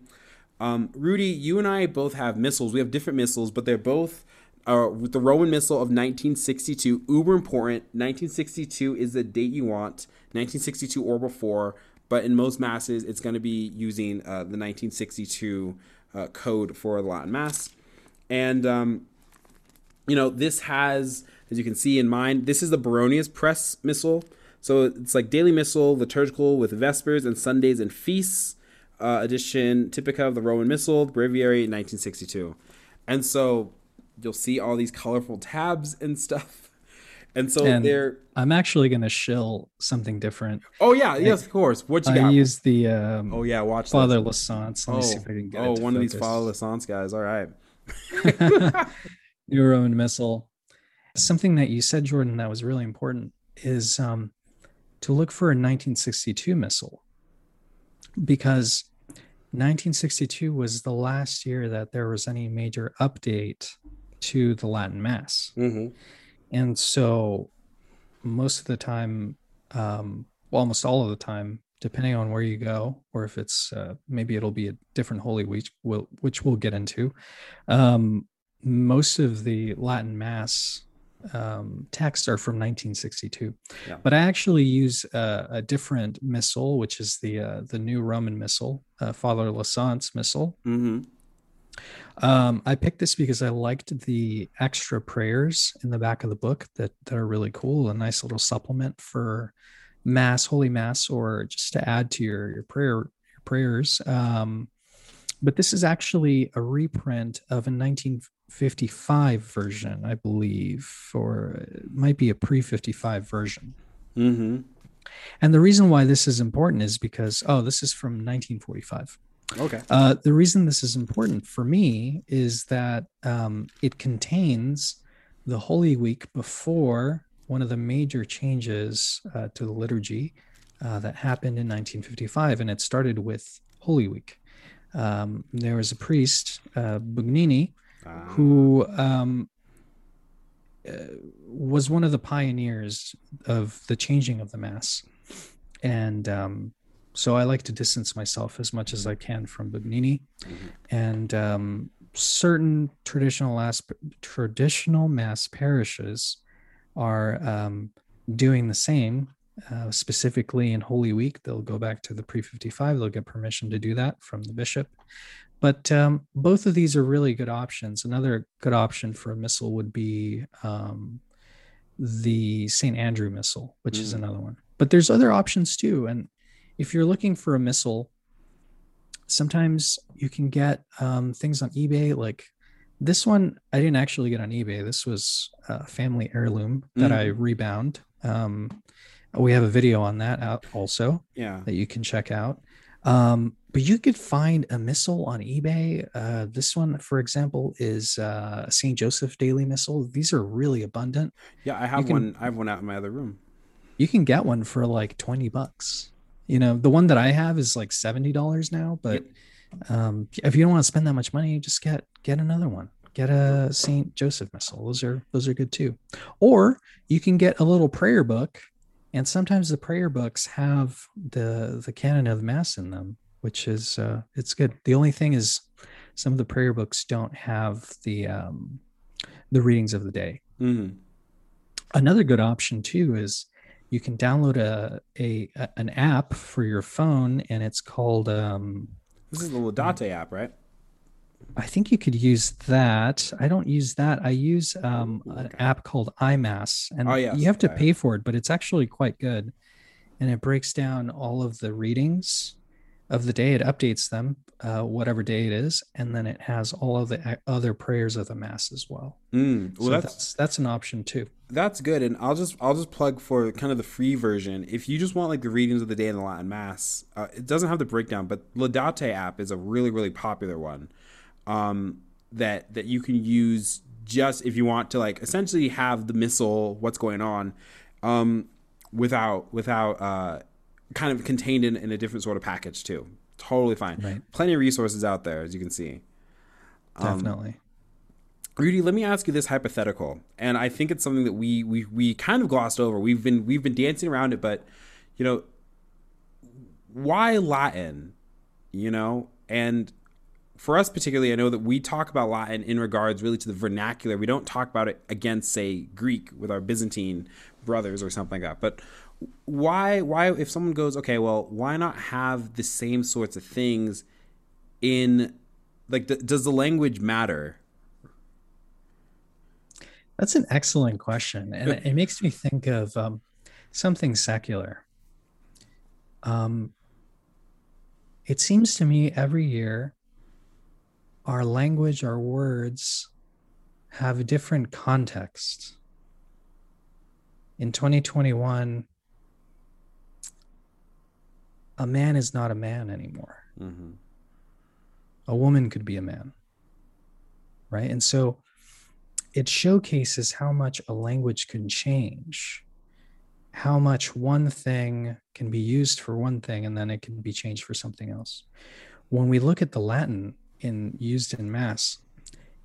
Um, Rudy, you and I both have missals. We have different missals, but they're both uh, the Roman Missal of 1962, uber important. 1962 is the date you want, 1962 or before. But in most masses, it's going to be using uh, the 1962 uh, code for the Latin Mass. And, um, you know, this has, as you can see in mine, this is the Baronius Press Missal. So it's like daily missal, liturgical with Vespers and Sundays and feasts. Uh, edition typica of the Roman Missal, Breviary, 1962. And so you'll see all these colorful tabs and stuff. [laughs] And so and they're I'm actually gonna shill something different. Oh yeah, yes, of course. What you got? I use the um Oh yeah, watch Father Lassance. Let oh, me see if I can get Oh, one focus. of these Father Lassance guys. All right. [laughs] [laughs] New Roman Missal. Something that you said, Jordan, that was really important is um to look for a 1962 missal because 1962 was the last year that there was any major update to the Latin Mass. Mm-hmm. And so most of the time, um, well, almost all of the time, depending on where you go, or if it's uh, maybe it'll be a different Holy Week, we'll, which we'll get into. Um, most of the Latin Mass um, texts are from 1962, yeah. but I actually use uh, a different missal, which is the uh, the New Roman Missal, uh, Father Lassance Missal. Mm-hmm. Um, I picked this because I liked the extra prayers in the back of the book that, that are really cool. A nice little supplement for Mass, Holy Mass, or just to add to your your prayer your prayers. Um, but this is actually a reprint of a 1955 version, I believe, or it might be a pre 55 version. Mm-hmm. And the reason why this is important is because, oh, this is from 1945. Okay. Uh, the reason this is important for me is that um, it contains the Holy Week before one of the major changes uh, to the liturgy uh, that happened in 1955, and it started with Holy Week. Um, there was a priest, uh, Bugnini, ah. who um, uh, was one of the pioneers of the changing of the Mass. And um, so I like to distance myself as much as I can from Bugnini, mm-hmm. and um, certain traditional last traditional mass parishes are um, doing the same. Uh, specifically in Holy Week, they'll go back to the pre 55. They'll get permission to do that from the bishop. But um, both of these are really good options. Another good option for a missal would be um, the St. Andrew missal, which mm. is another one. But there's other options too. And if you're looking for a missal, sometimes you can get um, things on eBay. Like this one, I didn't actually get on eBay. This was a family heirloom that mm. I rebound. Um, we have a video on that out also. Yeah, that you can check out. Um, but you could find a missal on eBay. Uh, this one, for example, is uh, Saint Joseph Daily Missal. These are really abundant. Yeah, I have can, one. I have one out in my other room. You can get one for like twenty bucks. You know, the one that I have is like seventy dollars now. But yep. um, if you don't want to spend that much money, just get get another one. Get a Saint Joseph missal. Those are those are good too. Or you can get a little prayer book and sometimes the prayer books have the the canon of mass in them which is uh, it's good. The only thing is some of the prayer books don't have the um, the readings of the day. Mm-hmm. Another good option too is you can download a, a, a an app for your phone, and it's called. Um, this is the Laudate app, right? I think you could use that. I don't use that. I use um, an app called iMass, and oh, yes. you have to okay. pay for it, but it's actually quite good, and it breaks down all of the readings of the day. It updates them, uh, whatever day it is, and then it has all of the other prayers of the mass as well. Mm, well, so that's, that's, that's an option too. That's good, and I'll just I'll just plug for kind of the free version. If you just want like the readings of the day in the Latin Mass, uh, it doesn't have the breakdown, but Laudate app is a really really popular one um, that that you can use just if you want to like essentially have the missal, what's going on, um, without without. Uh, kind of contained in, in a different sort of package too. Totally fine. Right. Plenty of resources out there, as you can see. Um, Definitely. Rudy, let me ask you this hypothetical, and I think it's something that we we we kind of glossed over. We've been we've been dancing around it, but you know, why Latin? You know, and for us particularly, I know that we talk about Latin in regards really to the vernacular. We don't talk about it against, say, Greek with our Byzantine brothers or something like that. But why why if someone goes okay well why not have the same sorts of things in like the, does the language matter? That's an excellent question and it, it makes me think of um, something secular. Um, it seems to me every year our language our words have a different context in 2021 a man is not a man anymore. Mm-hmm. A woman could be a man. Right. And so it showcases how much a language can change, how much one thing can be used for one thing and then it can be changed for something else. When we look at the Latin in used in mass,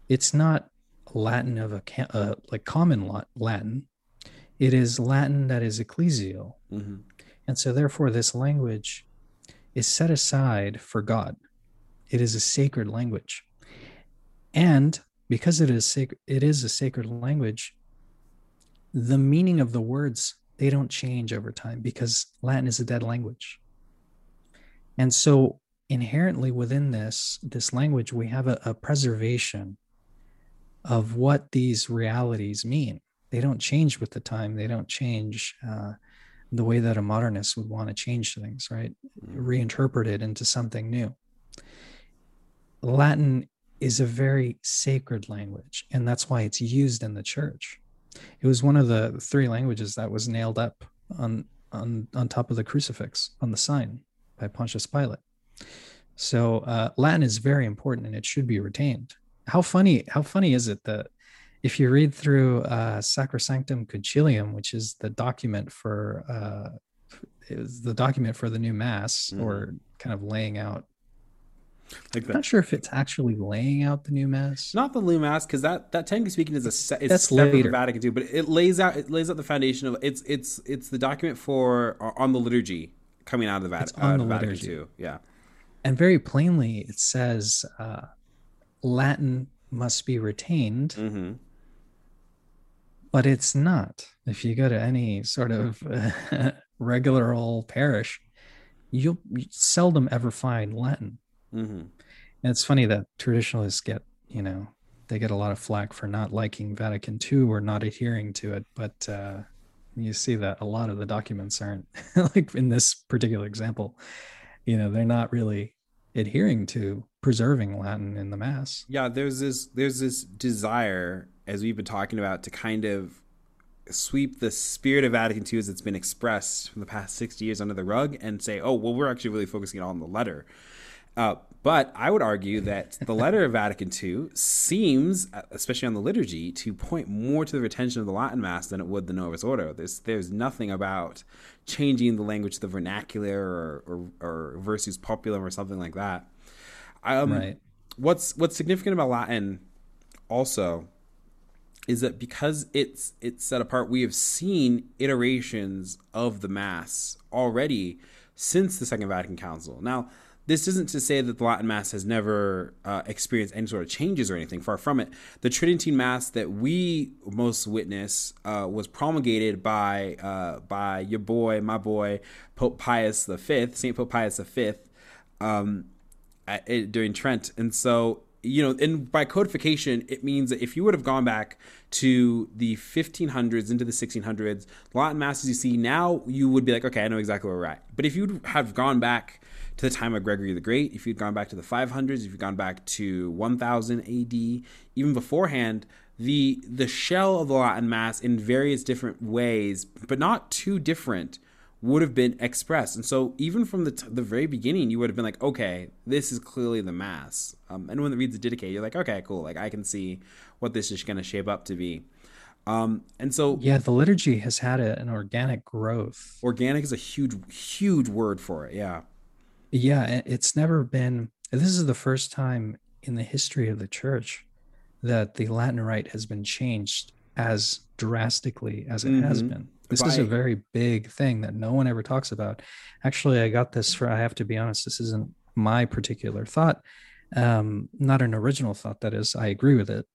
it's not Latin of a uh, like common Latin. It is Latin that is ecclesial. Mm-hmm. And so, therefore, this language is set aside for God. It is a sacred language. And because it is sacred, it is a sacred language, the meaning of the words, they don't change over time because Latin is a dead language. And so inherently within this, this language, we have a, a preservation of what these realities mean. They don't change with the time. They don't change uh, the way that a modernist would want to change things, right? Mm-hmm. Reinterpret it into something new. Latin is a very sacred language, and that's why it's used in the church. It was one of the three languages that was nailed up on on on top of the crucifix on the sign by Pontius Pilate. So uh, Latin is very important, and it should be retained. How funny! How funny is it that if you read through uh, Sacrosanctum Concilium, which is the document for uh, is the document for the new mass, mm. or kind of laying out. Like I'm not sure if it's actually laying out the new mass. Not the new mass, because that that technically speaking is a set. It's That's later. Vatican II, but it lays out it lays out the foundation of it's it's it's the document for uh, on the liturgy coming out of the, Vat- uh, the Vatican II. Yeah. And very plainly, it says uh, Latin must be retained, Mm-hmm. But it's not. If you go to any sort of [laughs] regular old parish, you'll seldom ever find Latin. Mm-hmm. And it's funny that traditionalists get, you know, they get a lot of flack for not liking Vatican II or not adhering to it. But uh, you see that a lot of the documents aren't, [laughs] like in this particular example, you know, they're not really adhering to preserving Latin in the Mass. Yeah, there's this there's this desire, as we've been talking about, to kind of sweep the spirit of Vatican II as it's been expressed from the past 60 years under the rug and say, oh, well, we're actually really focusing on the letter. Uh, but I would argue that the letter of Vatican II seems, especially on the liturgy, to point more to the retention of the Latin Mass than it would the Novus Ordo. There's there's nothing about changing the language to the vernacular or, or, or versus populum or something like that. Um, right. What's what's significant about Latin also is that because it's it's set apart, we have seen iterations of the Mass already since the Second Vatican Council. Now this isn't to say that the Latin Mass has never uh, experienced any sort of changes or anything. Far from it. The Tridentine Mass that we most witness uh, was promulgated by uh, by your boy, my boy, Pope Pius V, Saint Pope Pius V, um, at, during Trent, and so you know, and by codification, it means that if you would have gone back to the 1500s into the 1600s, Latin masses you see now, you would be like, okay, I know exactly where we're at. But if you have gone back to the time of Gregory the Great, if you'd gone back to the 500s, if you'd gone back to 1000 AD, even beforehand, the the shell of the Latin Mass in various different ways, but not too different, would have been expressed. And so, even from the t- the very beginning, you would have been like, okay, this is clearly the Mass. Um, anyone that reads the Didache, you're like, okay, cool. Like I can see what this is going to shape up to be. Um, and so, yeah, the liturgy has had a, an organic growth. Organic is a huge, huge word for it. Yeah. Yeah, it's never been. This is the first time in the history of the church that the Latin rite has been changed as drastically as it mm-hmm. has been. This By, is a very big thing that no one ever talks about. Actually, I got this for, I have to be honest, this isn't my particular thought. Um, not an original thought, that is. I agree with it.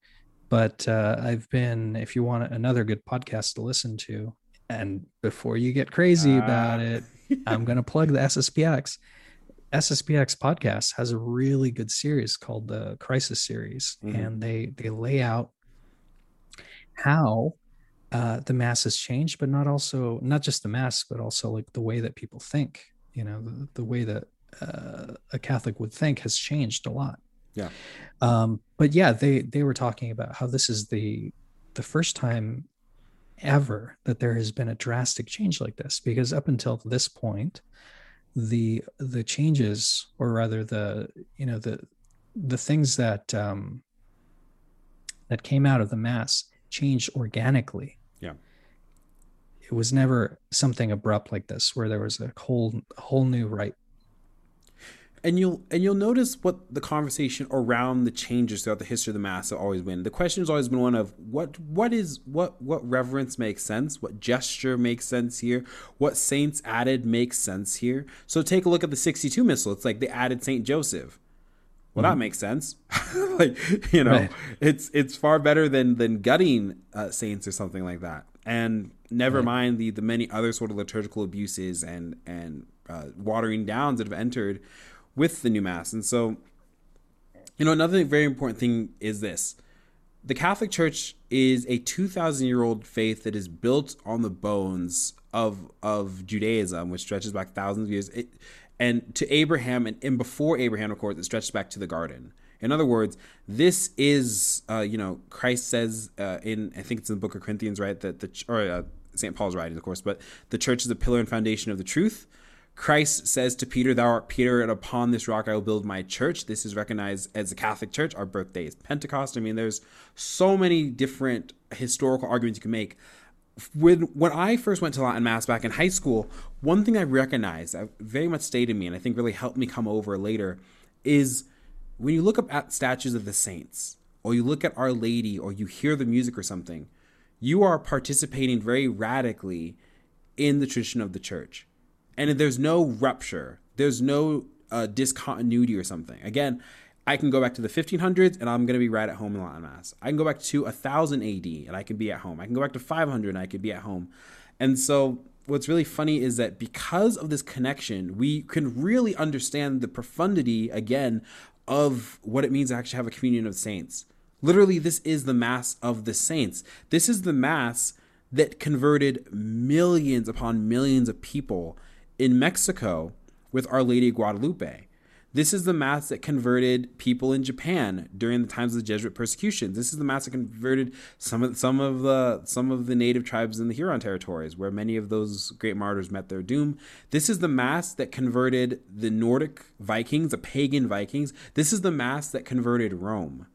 But uh, I've been, if you want another good podcast to listen to, and before you get crazy uh, about it, [laughs] I'm going to plug the SSPX. SSPX podcast has a really good series called the Crisis Series, mm-hmm. and they they lay out how uh, the mass has changed, but not also not just the mass, but also like the way that people think. You know, the, the way that uh, a Catholic would think has changed a lot. Yeah. Um, but yeah, they they were talking about how this is the the first time ever that there has been a drastic change like this, because up until this point, the the changes or rather the you know the the things that um that came out of the mass changed organically it was never something abrupt like this where there was a whole whole new rite and you'll and you'll notice what the conversation around the changes throughout the history of the mass have always been. The question has always been one of what what is what what reverence makes sense, what gesture makes sense here, what saints added makes sense here. So take a look at the sixty-two missal. It's like they added Saint Joseph. Well, mm-hmm. that makes sense. [laughs] like you know, right. it's it's far better than than gutting uh, saints or something like that. And never right. mind the the many other sort of liturgical abuses and and uh, watering downs that have entered with the new mass. And so, you know, another very important thing is this the Catholic Church is a 2,000 year old faith that is built on the bones of, of Judaism, which stretches back thousands of years. It, and to Abraham, and, and before Abraham, of course, it stretches back to the garden. In other words, this is, uh, you know, Christ says uh, in, I think it's in the book of Corinthians, right? That the, or uh, St. Paul's writing, of course, but the church is the pillar and foundation of the truth. Christ says to Peter, Thou art Peter, and upon this rock I will build my church. This is recognized as a Catholic church. Our birthday is Pentecost. I mean, there's so many different historical arguments you can make. When when I first went to Latin Mass back in high school, one thing I recognized that very much stayed in me and I think really helped me come over later is when you look up at statues of the saints, or you look at Our Lady, or you hear the music or something, you are participating very radically in the tradition of the church and there's no rupture. There's no uh, discontinuity or something. Again, I can go back to the 1500s and I'm going to be right at home in Latin Mass. I can go back to 1000 AD and I can be at home. I can go back to 500 and I could be at home. And so what's really funny is that because of this connection, we can really understand the profundity again of what it means to actually have a communion of saints. Literally, this is the Mass of the saints. This is the Mass that converted millions upon millions of people in Mexico with Our Lady of Guadalupe. This is the mass that converted people in Japan during the times of the Jesuit persecution. This is the mass that converted some of some of the some of the native tribes in the Huron territories, where many of those great martyrs met their doom. This is the mass that converted the Nordic Vikings, the pagan Vikings. This is the mass that converted Rome.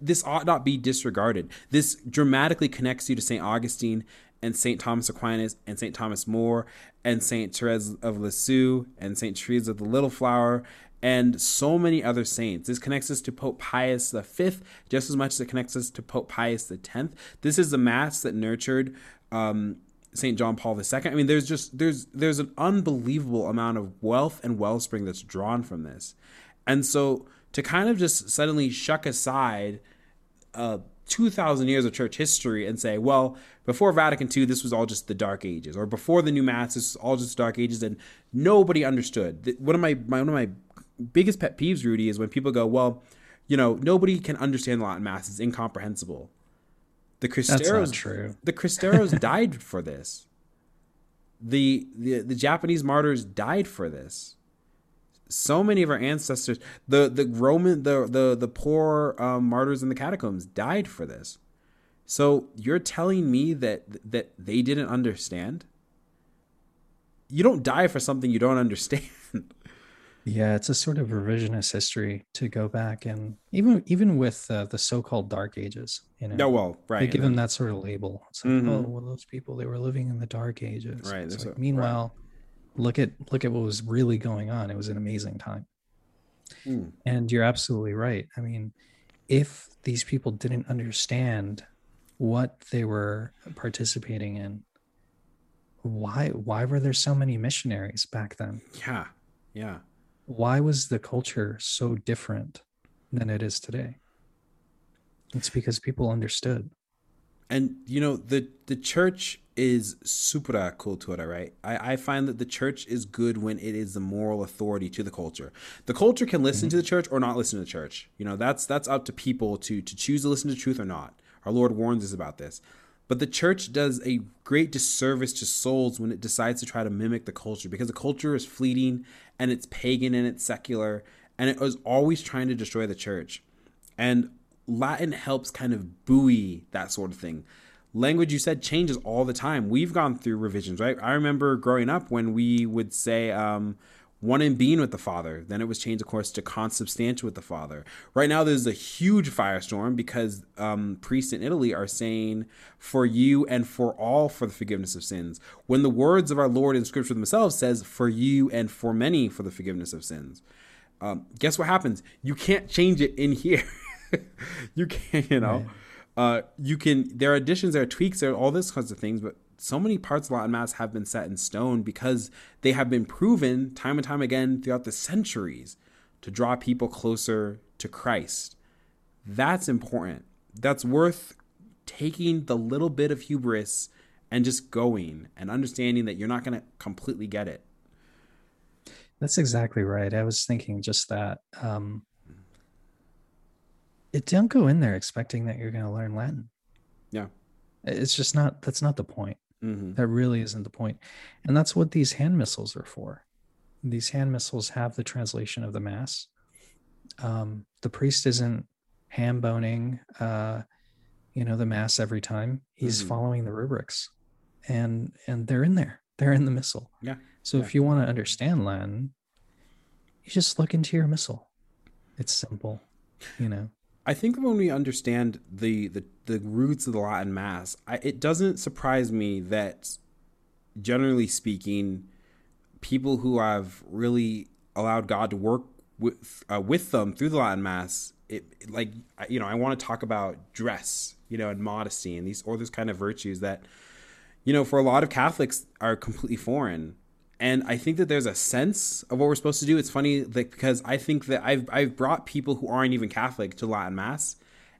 This ought not be disregarded. This dramatically connects you to St. Augustine and St. Thomas Aquinas and St. Thomas More and St. Therese of Lisieux and St. Therese of the Little Flower and so many other saints. This connects us to Pope Pius V just as much as it connects us to Pope Pius X. This is the mass that nurtured um, St. John Paul II. I mean, there's just there's there's an unbelievable amount of wealth and wellspring that's drawn from this, and so to kind of just suddenly shuck aside. Uh, 2,000 years of church history and say, well, before Vatican II, this was all just the Dark Ages, or before the New Mass, this was all just Dark Ages, and nobody understood. One of my, my one of my biggest pet peeves, Rudy, is when people go, well, you know, nobody can understand the Latin Mass; it's incomprehensible. The Cristeros, true. the Cristeros [laughs] died for this. The, the the Japanese martyrs died for this so many of our ancestors the the roman the the the poor um, martyrs in the catacombs died for this so you're telling me that that they didn't understand? You don't die for something you don't understand. [laughs] Yeah it's a sort of revisionist history to go back and even even with uh, the so-called dark ages you know? No well right they give them that sort of label. It's like mm-hmm. oh well those people they were living in the dark ages. Right like, a, meanwhile right look at look at what was really going on. It was an amazing time. Mm. and you're absolutely right. I mean if these people didn't understand what they were participating in why why were there so many missionaries back then yeah yeah why was the culture so different than it is today it's because people understood and you know the the church is supra cultura, right? I, I find that the church is good when it is the moral authority to the culture. The culture can listen mm-hmm. to the church or not listen to the church. You know, that's that's up to people to to choose to listen to truth or not. Our Lord warns us about this. But the church does a great disservice to souls when it decides to try to mimic the culture because the culture is fleeting and it's pagan and it's secular and it was always trying to destroy the church. And Latin helps kind of buoy that sort of thing language you said changes all the time. We've gone through revisions, right? I remember growing up when we would say um, one in being with the Father. Then it was changed, of course, to consubstantial with the Father. Right now, there's a huge firestorm because um, priests in Italy are saying for you and for all for the forgiveness of sins. When the words of our Lord in Scripture themselves says for you and for many for the forgiveness of sins. Um, guess what happens? You can't change it in here. [laughs] you can't, you know. Right uh, you can there are additions, there are tweaks, there are all this kinds of things, but so many parts of Latin Mass have been set in stone because they have been proven time and time again throughout the centuries to draw people closer to Christ. That's important. That's worth taking the little bit of hubris and just going and understanding that you're not going to completely get it. That's exactly right. I was thinking just that. Um, it don't go in there expecting that you're going to learn Latin. Yeah. It's just not, that's not the point. Mm-hmm. That really isn't the point. And that's what these hand missals are for. These hand missals have the translation of the Mass. Um, the priest isn't ham boning, uh, you know, the Mass every time. He's mm-hmm. following the rubrics and, and they're in there. They're in the missal. Yeah. So yeah. if you want to understand Latin, you just look into your missal. It's simple, you know. I think when we understand the the, the roots of the Latin Mass, I, it doesn't surprise me that, generally speaking, people who have really allowed God to work with uh, with them through the Latin Mass, it like you know, I want to talk about dress, you know, and modesty and these or those kind of virtues that you know, for a lot of Catholics are completely foreign. And I think that there's a sense of what we're supposed to do. It's funny like, because I think that I've I've brought people who aren't even Catholic to Latin Mass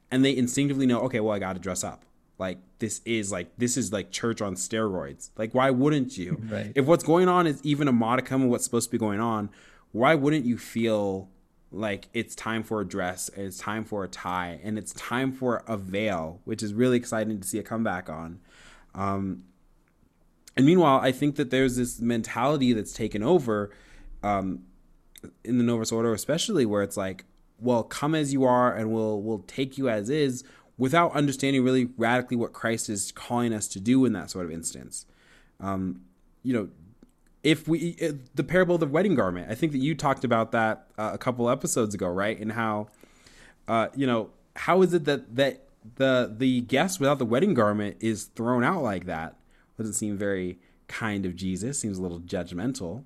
and they instinctively know, okay, well I gotta dress up. Like this is like this is like church on steroids. Like why wouldn't you? Right. If what's going on is even a modicum of what's supposed to be going on, why wouldn't you feel like it's time for a dress, it's time for a tie, and it's time for a veil, which is really exciting to see a comeback on. Um, and meanwhile, I think that there's this mentality that's taken over um, in the Novus Ordo, especially where it's like, well, come as you are, and we'll we'll take you as is, without understanding really radically what Christ is calling us to do in that sort of instance. Um, you know, if we the parable of the wedding garment, I think that you talked about that uh, a couple episodes ago, right? And how, uh, you know, how is it that that the the guest without the wedding garment is thrown out like that? Doesn't seem very kind of Jesus, seems a little judgmental.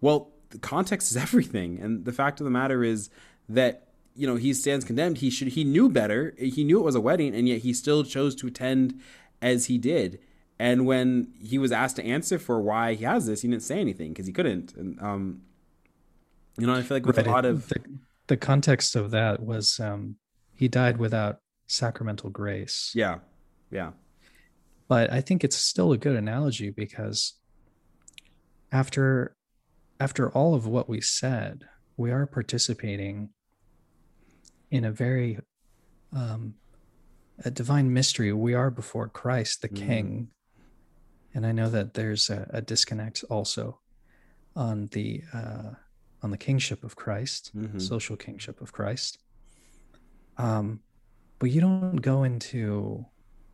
Well, the context is [laughs] everything. And the fact of the matter is that, you know, he stands condemned. He should he knew better. He knew it was a wedding, and yet he still chose to attend as he did. And when he was asked to answer for why he has this, he didn't say anything because he couldn't. And um, you know, I feel like with right. a lot of the, the context of that was um, he died without sacramental grace. Yeah, yeah. But I think it's still a good analogy because after after all of what we said, we are participating in a very um, a divine mystery. We are before Christ, the mm. King, and I know that there's a, a disconnect also on the uh, on the kingship of Christ, mm-hmm. social kingship of Christ. Um, but you don't go into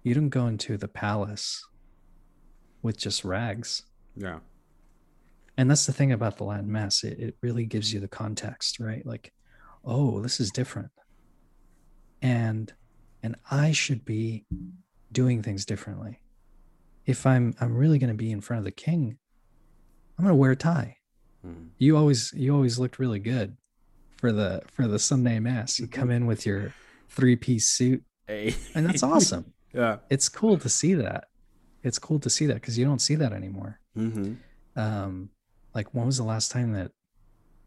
you don't go into the palace with just rags. Yeah. And that's the thing about the Latin Mass. It, it really gives you the context, right? Like, oh, this is different. And and I should be doing things differently. If I'm I'm really going to be in front of the king, I'm going to wear a tie. Mm. You always you always looked really good for the for the Sunday mass. You come in with your three-piece suit. Hey. And that's [laughs] awesome. Yeah. It's cool to see that. It's cool to see that because you don't see that anymore. Mm-hmm. Um, like when was the last time that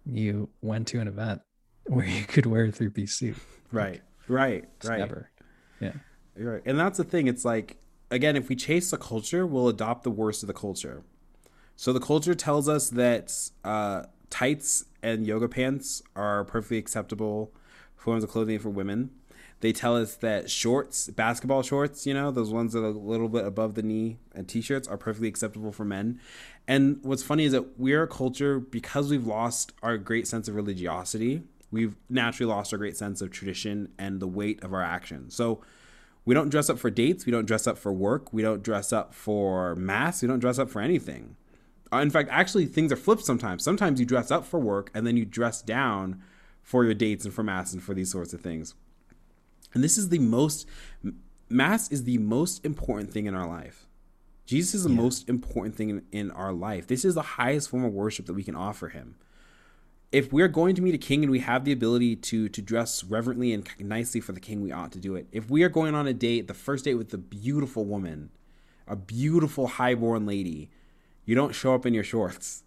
you went to an event where you could wear a three piece suit? Right. Right. Right. Never. Yeah. You're right. And that's the thing. It's like, again, if we chase the culture, we'll adopt the worst of the culture. So the culture tells us that uh, tights and yoga pants are perfectly acceptable forms of clothing for women. They tell us that shorts, basketball shorts, you know, those ones that are a little bit above the knee and t shirts are perfectly acceptable for men. And what's funny is that we're a culture, because we've lost our great sense of religiosity, we've naturally lost our great sense of tradition and the weight of our actions. So we don't dress up for dates, we don't dress up for work, we don't dress up for mass, we don't dress up for anything. Uh, in fact, actually, things are flipped sometimes. Sometimes you dress up for work and then you dress down for your dates and for mass and for these sorts of things. And this is the most, Mass is the most important thing in our life. Jesus is the yeah. most important thing in, in our life. This is the highest form of worship that we can offer him. If we're going to meet a king and we have the ability to to dress reverently and nicely for the king, we ought to do it. If we are going on a date, the first date with a beautiful woman, a beautiful highborn lady, you don't show up in your shorts.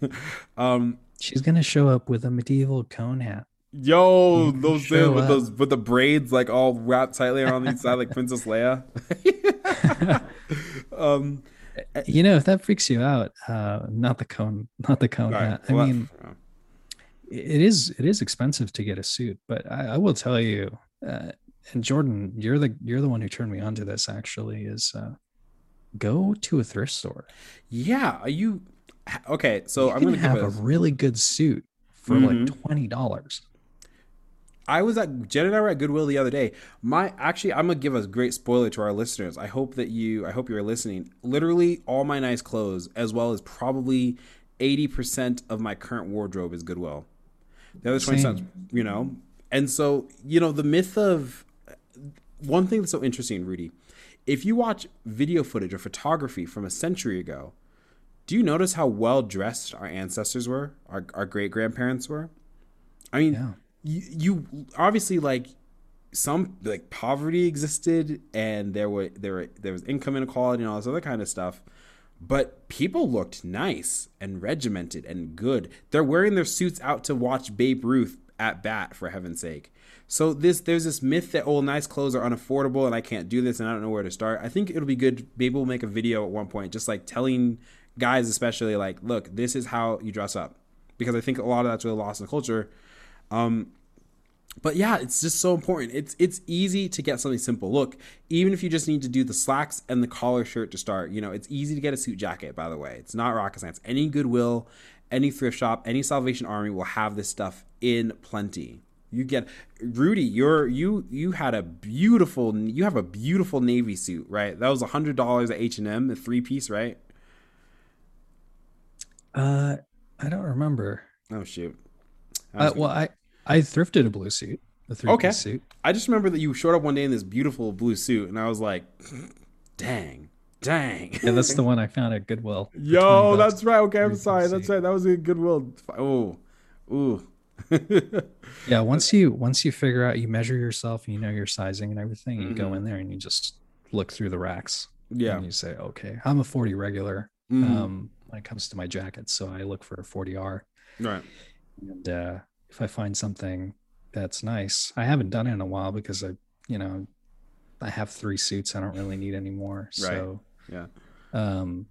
[laughs] um, She's gonna show up with a medieval cone hat. Yo, those things with those with the braids like all wrapped tightly around the side like Princess Leia. [laughs] [laughs] um, you know, if that freaks you out, uh, not the cone, not the cone right, hat. I mean, it is it is expensive to get a suit, but I, I will tell you, uh, and Jordan, you're the you're the one who turned me onto this. Actually, is uh, go to a thrift store. Yeah, are you okay? So you I'm going to have a, a really good suit for mm-hmm. like twenty dollars. I was at Jen and I were at Goodwill the other day. My actually, I'm gonna give a great spoiler to our listeners. I hope that you, I hope you're listening. Literally, all my nice clothes, as well as probably eighty percent of my current wardrobe, is Goodwill. The other twenty percent, you know. And so, you know, the myth of one thing that's so interesting, Rudy. If you watch video footage or photography from a century ago, do you notice how well dressed our ancestors were, our, our great grandparents were? I mean, yeah you, you obviously like some like poverty existed and there were there were there was income inequality and all this other kind of stuff but people looked nice and regimented and good. They're wearing their suits out to watch babe ruth at bat for heaven's sake. So this there's this myth that oh nice clothes are unaffordable and i can't do this and i don't know where to start. I think it'll be good. Maybe we'll make a video at one point just like telling guys especially like look this is how you dress up. Because i think a lot of that's really lost in the culture. Um, but yeah, it's just so important. It's it's easy to get something simple. Look, even if you just need to do the slacks and the collar shirt to start, you know, it's easy to get a suit jacket, by the way. It's not rocket science. Any Goodwill, any thrift shop, any Salvation Army will have this stuff in plenty. You get Rudy, you're you you had a beautiful you have a beautiful navy suit, right? That was a hundred dollars at H and M, the three piece, right? Uh I don't remember. Oh shoot. Uh, well, I I thrifted a blue suit, a three okay. suit. I just remember that you showed up one day in this beautiful blue suit, and I was like, "Dang, dang!" Yeah, that's the [laughs] one I found at Goodwill. Yo, that's right. Okay, I'm sorry. That's right. That was a Goodwill. Oh, ooh. yeah, [laughs] once you once you figure out, you measure yourself, and you know your sizing and everything. You mm-hmm. go in there and you just look through the racks. Yeah, and you say, "Okay, I'm a 40 regular." Mm-hmm. Um, when it comes to my jackets, so I look for a 40R. Right. And uh, if I find something that's nice, I haven't done it in a while because I, you know, I have three suits. I don't really need any more. So right. yeah. Um,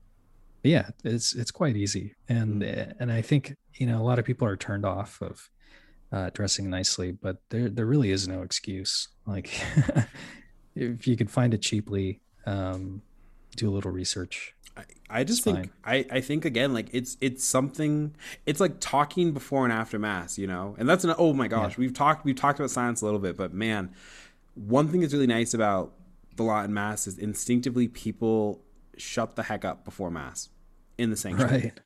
yeah, it's it's quite easy, and mm. and I think you know a lot of people are turned off of uh, dressing nicely, but there there really is no excuse. Like [laughs] if you could find it cheaply, um, do a little research. I just it's think I, I think again like it's it's something it's like talking before and after mass you know? And that's an oh my gosh yeah. we've talked we've talked about science a little bit but man one thing that's really nice about the Latin mass is instinctively people shut the heck up before mass in the sanctuary. Right.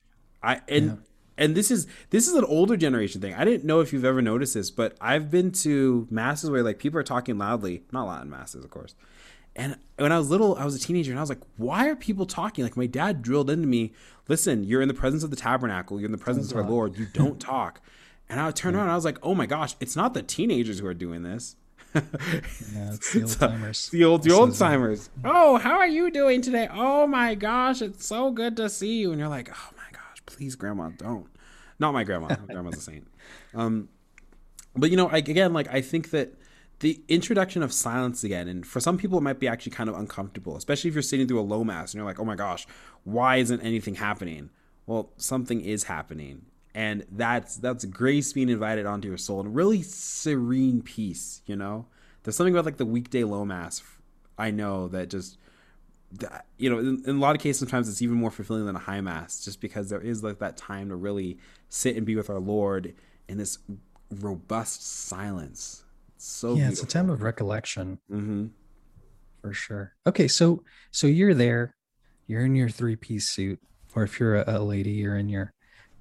I and yeah. and this is this is an older generation thing. I didn't know if you've ever noticed this but I've been to masses where like people are talking loudly not Latin masses of course and when I was little, I was a teenager and I was like, why are people talking? Like my dad drilled into me, listen, you're in the presence of the tabernacle, you're in the presence don't of talk. our Lord, you don't [laughs] talk. And I would turn around and I was like, oh my gosh, it's not the teenagers who are doing this. yeah, [laughs] it's the old timers. the old the old timers. Oh, how are you doing today? Oh my gosh, it's so good to see you. And you're like, oh my gosh, please, grandma, don't. Not my grandma. Grandma's a saint. [laughs] Um, but you know, I, again, like I think that the introduction of silence again, and for some people it might be actually kind of uncomfortable, especially if you're sitting through a low mass and you're like, oh my gosh, why isn't anything happening? Well, something is happening. And that's that's grace being invited onto your soul and really serene peace, you know? There's something about like the weekday low mass I know that just that, you know, in, in, a lot of cases, sometimes it's even more fulfilling than a high mass, just because there is like that time to really sit and be with our Lord in this robust silence so yeah, beautiful. it's a time of recollection. Mm-hmm. For sure. Okay, so so you're there, you're in your three piece suit, or if you're a, a, lady, you're in your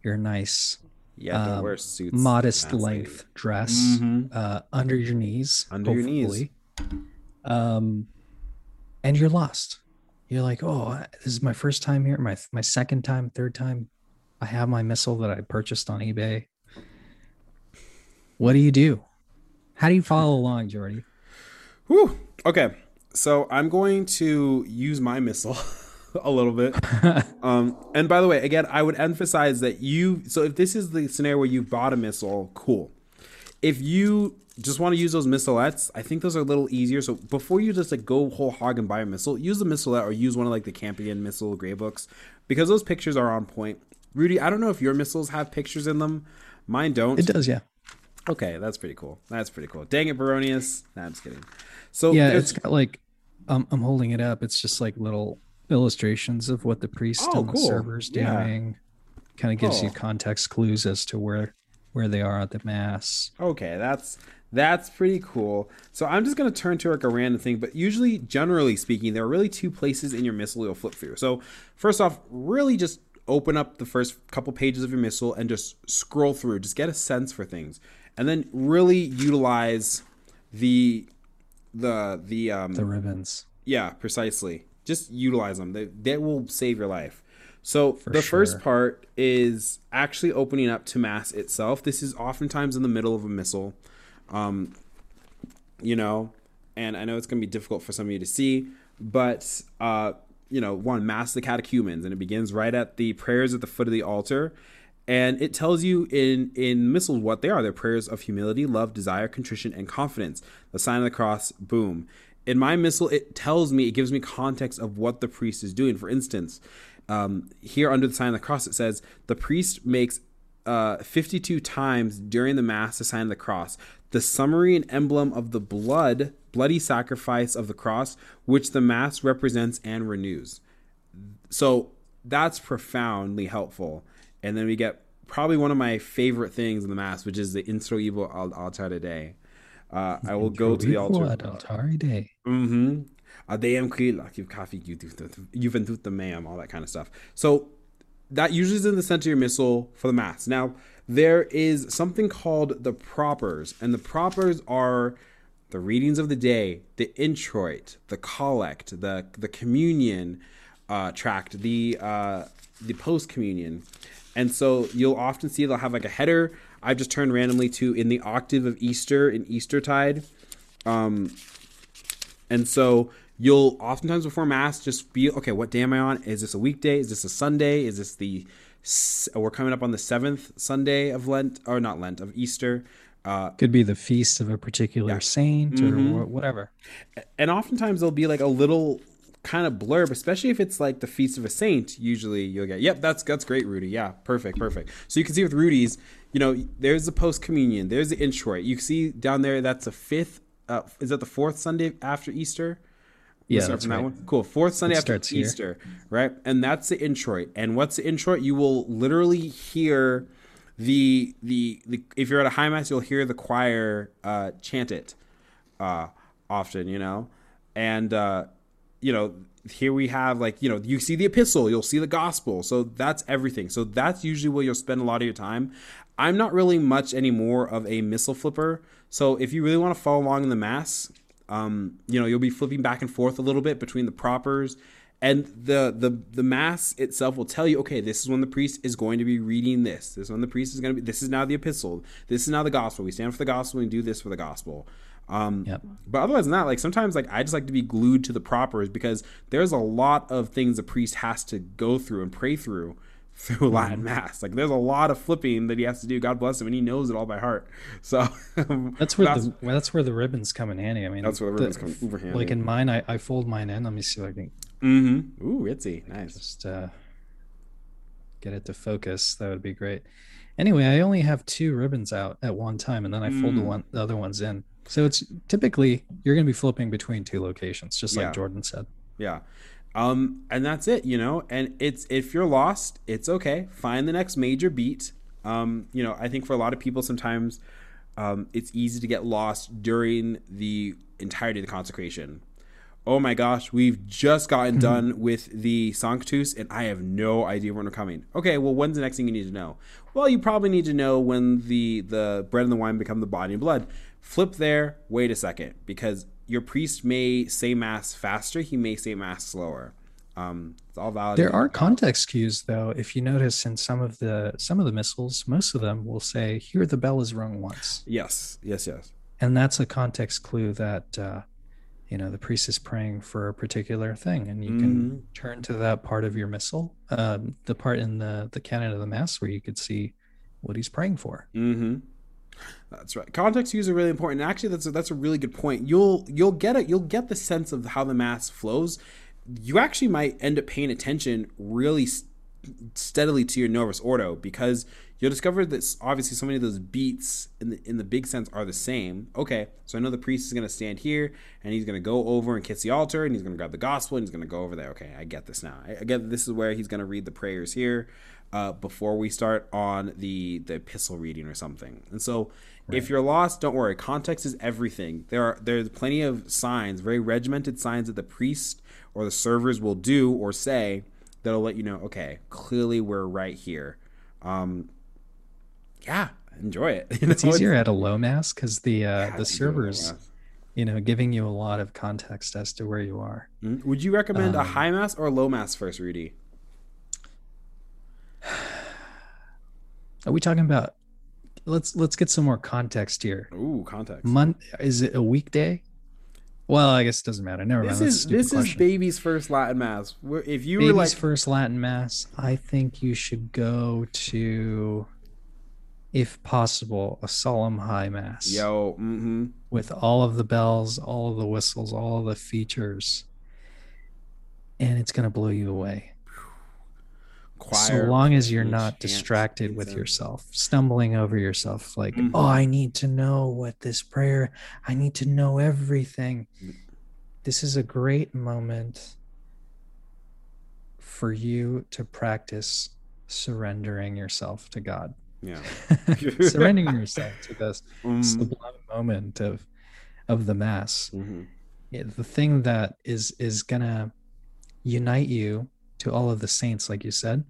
your nice yeah, um, suits modest length dress mm-hmm. uh, under your knees, under hopefully. your knees. Um, and you're lost. You're like, oh, this is my first time here, my my second time, third time. I have my missal that I purchased on eBay. What do you do? How do you follow along, Jordy? Whew. Okay. So I'm going to use my missal [laughs] a little bit. [laughs] um, and by the way, again, I would emphasize that you. So if this is the scenario where you bought a missal, cool. If you just want to use those missalettes, I think those are a little easier. So before you just like go whole hog and buy a missal, use the missalette or use one of like the Campion missal gray books because those pictures are on point. Rudy, I don't know if your missals have pictures in them. Mine don't. It does, yeah. Okay, that's pretty cool. That's pretty cool. Dang it, Baronius. Nah, I'm just kidding. So yeah, it's got like um, I'm holding it up. It's just like little illustrations of what the priest oh, and cool. the server's doing. Yeah. Kind of gives oh. you context clues as to where where they are at the mass. Okay, that's that's pretty cool. So I'm just gonna turn to like a random thing, but usually, generally speaking, there are really two places in your missal you'll flip through. So first off, really just open up the first couple pages of your missal and just scroll through. Just get a sense for things and then really utilize the the the um the ribbons. Yeah, precisely. Just utilize them. They they will save your life. So For the sure. first part is actually opening up to mass itself. This is oftentimes in the middle of a missal. Um, you know, and I know it's going to be difficult for some of you to see, but, uh, you know, one, Mass of the Catechumens, and it begins right at the prayers at the foot of the altar. And it tells you in, in missals what they are. They're prayers of humility, love, desire, contrition, and confidence. The sign of the cross, boom. In my missal, it tells me, it gives me context of what the priest is doing. For instance, um, here under the sign of the cross, it says, the priest makes uh, 52 times during the Mass the sign of the cross the summary and emblem of the blood, bloody sacrifice of the cross, which the Mass represents and renews. So that's profoundly helpful. And then we get probably one of my favorite things in the Mass, which is the Introibo ad altare Dei. Uh, I will go to the altar. Ad altare Dei. Mm-hmm. Ad Deum qui kafi juventutem meam, all that kind of stuff. So that usually is in the center of your missal for the Mass. Now, there is something called the propers, and the propers are the readings of the day, the introit, the collect, the the communion uh, tract, the uh, the post communion, and so you'll often see they'll have like a header. I've just turned randomly to in the octave of Easter in Eastertide, um, and so you'll oftentimes before mass just be okay. What day am I on? Is this a weekday? Is this a Sunday? Is this the we're coming up on the seventh Sunday of Lent, or not Lent, of Easter. Uh, Could be the feast of a particular yeah. saint mm-hmm. or whatever. And oftentimes there'll be like a little kind of blurb, especially if it's like the feast of a saint. Usually you'll get, yep, that's that's great, Rudy. Yeah, perfect, perfect. So you can see with Rudy's, you know, there's the post communion, there's the introit. You see down there that's the fifth. Uh, is that the fourth Sunday after Easter? yeah, right. that one. Cool. Fourth Sunday it after Easter, here. right? And that's the introit. And what's the introit? You will literally hear the, the the if you're at a high mass, you'll hear the choir uh, chant it uh, often, you know, and uh, you know here we have like you know you see the epistle, you'll see the gospel, so that's everything. So that's usually where you'll spend a lot of your time. I'm not really much anymore of a missal flipper. So if you really want to follow along in the mass, um, you know, you'll be flipping back and forth a little bit between the propers, and the the the mass itself will tell you, okay, this is when the priest is going to be reading this. This is when the priest is going to be. This is now the epistle. This is now the gospel. We stand for the gospel and do this for the gospel. Um, yep. But otherwise than that, like sometimes like I just like to be glued to the propers because there's a lot of things a priest has to go through and pray through [laughs] through Latin. Mass. Like there's a lot of flipping that he has to do. God bless him, and he knows it all by heart. [laughs] So that's where that's, the well, that's where the ribbons come in handy. I mean, that's where the ribbons come over handy. Like in mine, I, I fold mine in. Let me see if I can. Mm-hmm. Ooh, itsy, nice. Just uh, get it to focus. That would be great. Anyway, I only have two ribbons out at one time, and then I fold mm. the one the other ones in. So it's typically you're going to be flipping between two locations, just like yeah. Jordan said. Yeah. Um, and that's it, you know. And it's if you're lost, it's okay. Find the next major beat. Um, you know, I think for a lot of people, sometimes um, it's easy to get lost during the entirety of the consecration. Oh my gosh, we've just gotten mm-hmm. done with the Sanctus, and I have no idea when we're coming. Okay, well, when's the next thing you need to know? Well, you probably need to know when the the bread and the wine become the body and blood. Flip there. Wait a second, because your priest may say mass faster, he may say mass slower. Um, it's all valid. There are context cues, though. If you notice in some of the some of the missals, most of them will say, "Here, the bell is rung once." Yes, yes, yes. And that's a context clue that uh, you know the priest is praying for a particular thing, and you mm-hmm. can turn to that part of your missal, um, the part in the the canon of the mass where you could see what he's praying for. Mm-hmm. That's right. Context cues are really important. And actually, that's a, that's a really good point. You'll you'll get it. You'll get the sense of how the mass flows. You actually might end up paying attention really st- steadily to your Novus Ordo because you'll discover that obviously so many of those beats in the in the big sense are the same. Okay, so I know the priest is going to stand here and he's going to go over and kiss the altar and he's going to grab the gospel and he's going to go over there. Okay, I get this now. I, I get this is where he's going to read the prayers here uh, before we start on the the epistle reading or something. And so Right. If you're lost, don't worry. Context is everything. There are there's plenty of signs, very regimented signs that the priest or the servers will do or say that'll let you know. Okay, clearly we're right here. Um, yeah, enjoy it. [laughs] You know, it's easier it's, at a low mass because the uh, yeah, the servers, you know, giving you a lot of context as to where you are. Mm-hmm. Would you recommend um, a high mass or a low mass first, Rudy? Are we talking about let's let's get some more context here. Ooh, context. Mon- is it a weekday? Well, I guess it doesn't matter. Never this mind. is this question. is baby's first Latin mass. If you baby's were like first Latin mass, I think you should go to, if possible, a solemn high mass. Yo, mm-hmm. with all of the bells, all of the whistles, all of the features, and it's gonna blow you away. Choir, so long as you're not distracted with yourself, stumbling over yourself, like, mm-hmm. oh, I need to know what this prayer, I need to know everything. Mm. This is a great moment for you to practice surrendering yourself to God. Yeah. [laughs] surrendering yourself to this mm. [laughs] sublime moment of of the mass. Mm-hmm. the thing that is is gonna unite you to all of the saints, like you said,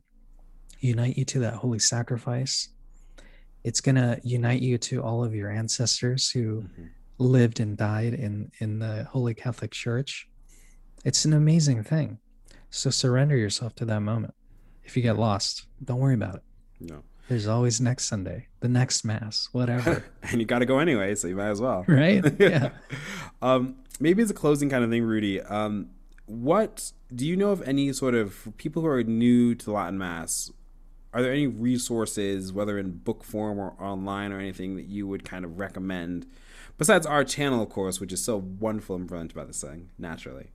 unite you to that holy sacrifice. It's going to unite you to all of your ancestors who mm-hmm. lived and died in, in the Holy Catholic Church. It's an amazing thing. So surrender yourself to that moment. If you get lost, don't worry about it. No. There's always next Sunday, the next Mass, whatever. [laughs] and you got to go anyway, so you might as well. Right? [laughs] Yeah. um, maybe as a closing kind of thing, Rudy. Um, what do you know of any sort of people who are new to Latin Mass? Are there any resources, whether in book form or online or anything, that you would kind of recommend? Besides our channel, of course, which is so wonderful and brilliant about this thing, naturally.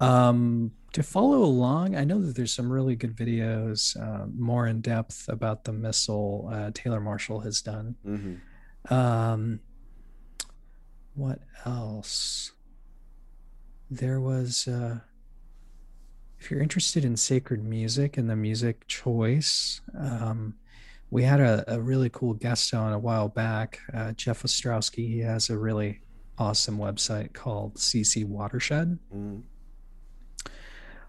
Um, to follow along, I know that there's some really good videos, uh, more in depth about the missal uh, Taylor Marshall has done. Mm-hmm. Um, what else? There was uh, if you're interested in sacred music and the music choice um, we had a, a, really cool guest on a while back uh, jeff ostrowski. He has a really awesome website called cc watershed. Mm.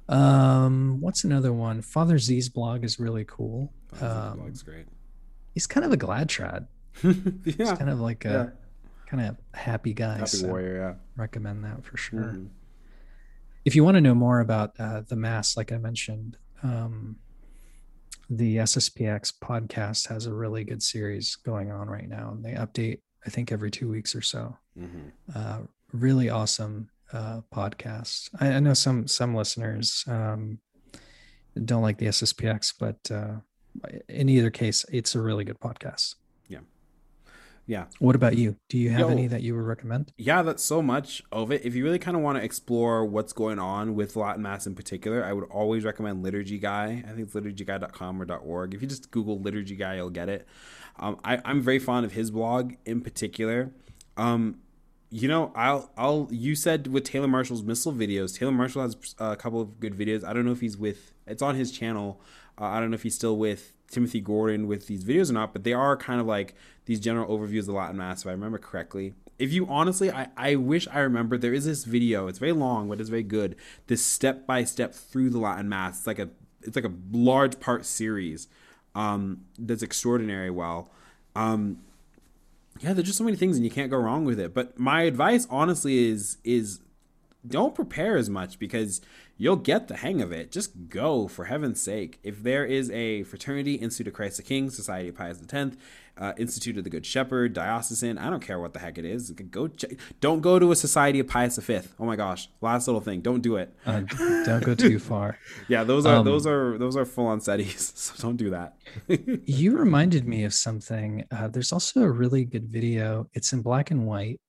um, what's another one? Father z's blog is really cool. Um, blog's great. he's kind of a glad trad. [laughs] Yeah. he's kind of like a yeah. kind of happy guy happy so warrior yeah. recommend that for sure. Mm-hmm if you want to know more about uh, the mass, like I mentioned, um, the SSPX podcast has a really good series going on right now, and they update I think every two weeks or so. Mm-hmm. Uh, really awesome uh, podcast. I, I, know some some listeners um, don't like the SSPX, but uh, in either case, it's a really good podcast. Yeah. What about you? Do you have Yo, any that you would recommend? Yeah, that's so much of it. If you really kind of want to explore what's going on with Latin Mass in particular, I would always recommend Liturgy Guy. I think it's liturgyguy.com or .org. If you just Google Liturgy Guy, you'll get it. Um, I, am very fond of his blog in particular. Um, you know, I'll, I'll. You said with Taylor Marshall's missal videos. Taylor Marshall has a couple of good videos. I don't know if he's with. It's on his channel. Uh, I don't know if he's still with Timothy Gordon with these videos or not, but they are kind of like these general overviews of Latin Mass, if I remember correctly. If you honestly, I, I wish I remember, there is this video. It's very long, but it's very good. This step by step through the Latin Mass. It's like a it's like a large part series um, that's extraordinary well. Um, yeah, there's just so many things, and you can't go wrong with it. But my advice, honestly, is is don't prepare as much because you'll get the hang of it. Just go, for heaven's sake. If there is a fraternity, Institute of Christ the King, Society of Pius X, uh, Institute of the Good Shepherd, Diocesan, I don't care what the heck it is. Go check. Don't go to a Society of Pius V. Oh my gosh, last little thing. Don't do it. Uh, don't go too [laughs] far. yeah, those are um, those are those are full on studies. [laughs] So don't do that. [laughs] you reminded me of something. Uh, there's also a really good video. It's in black and white.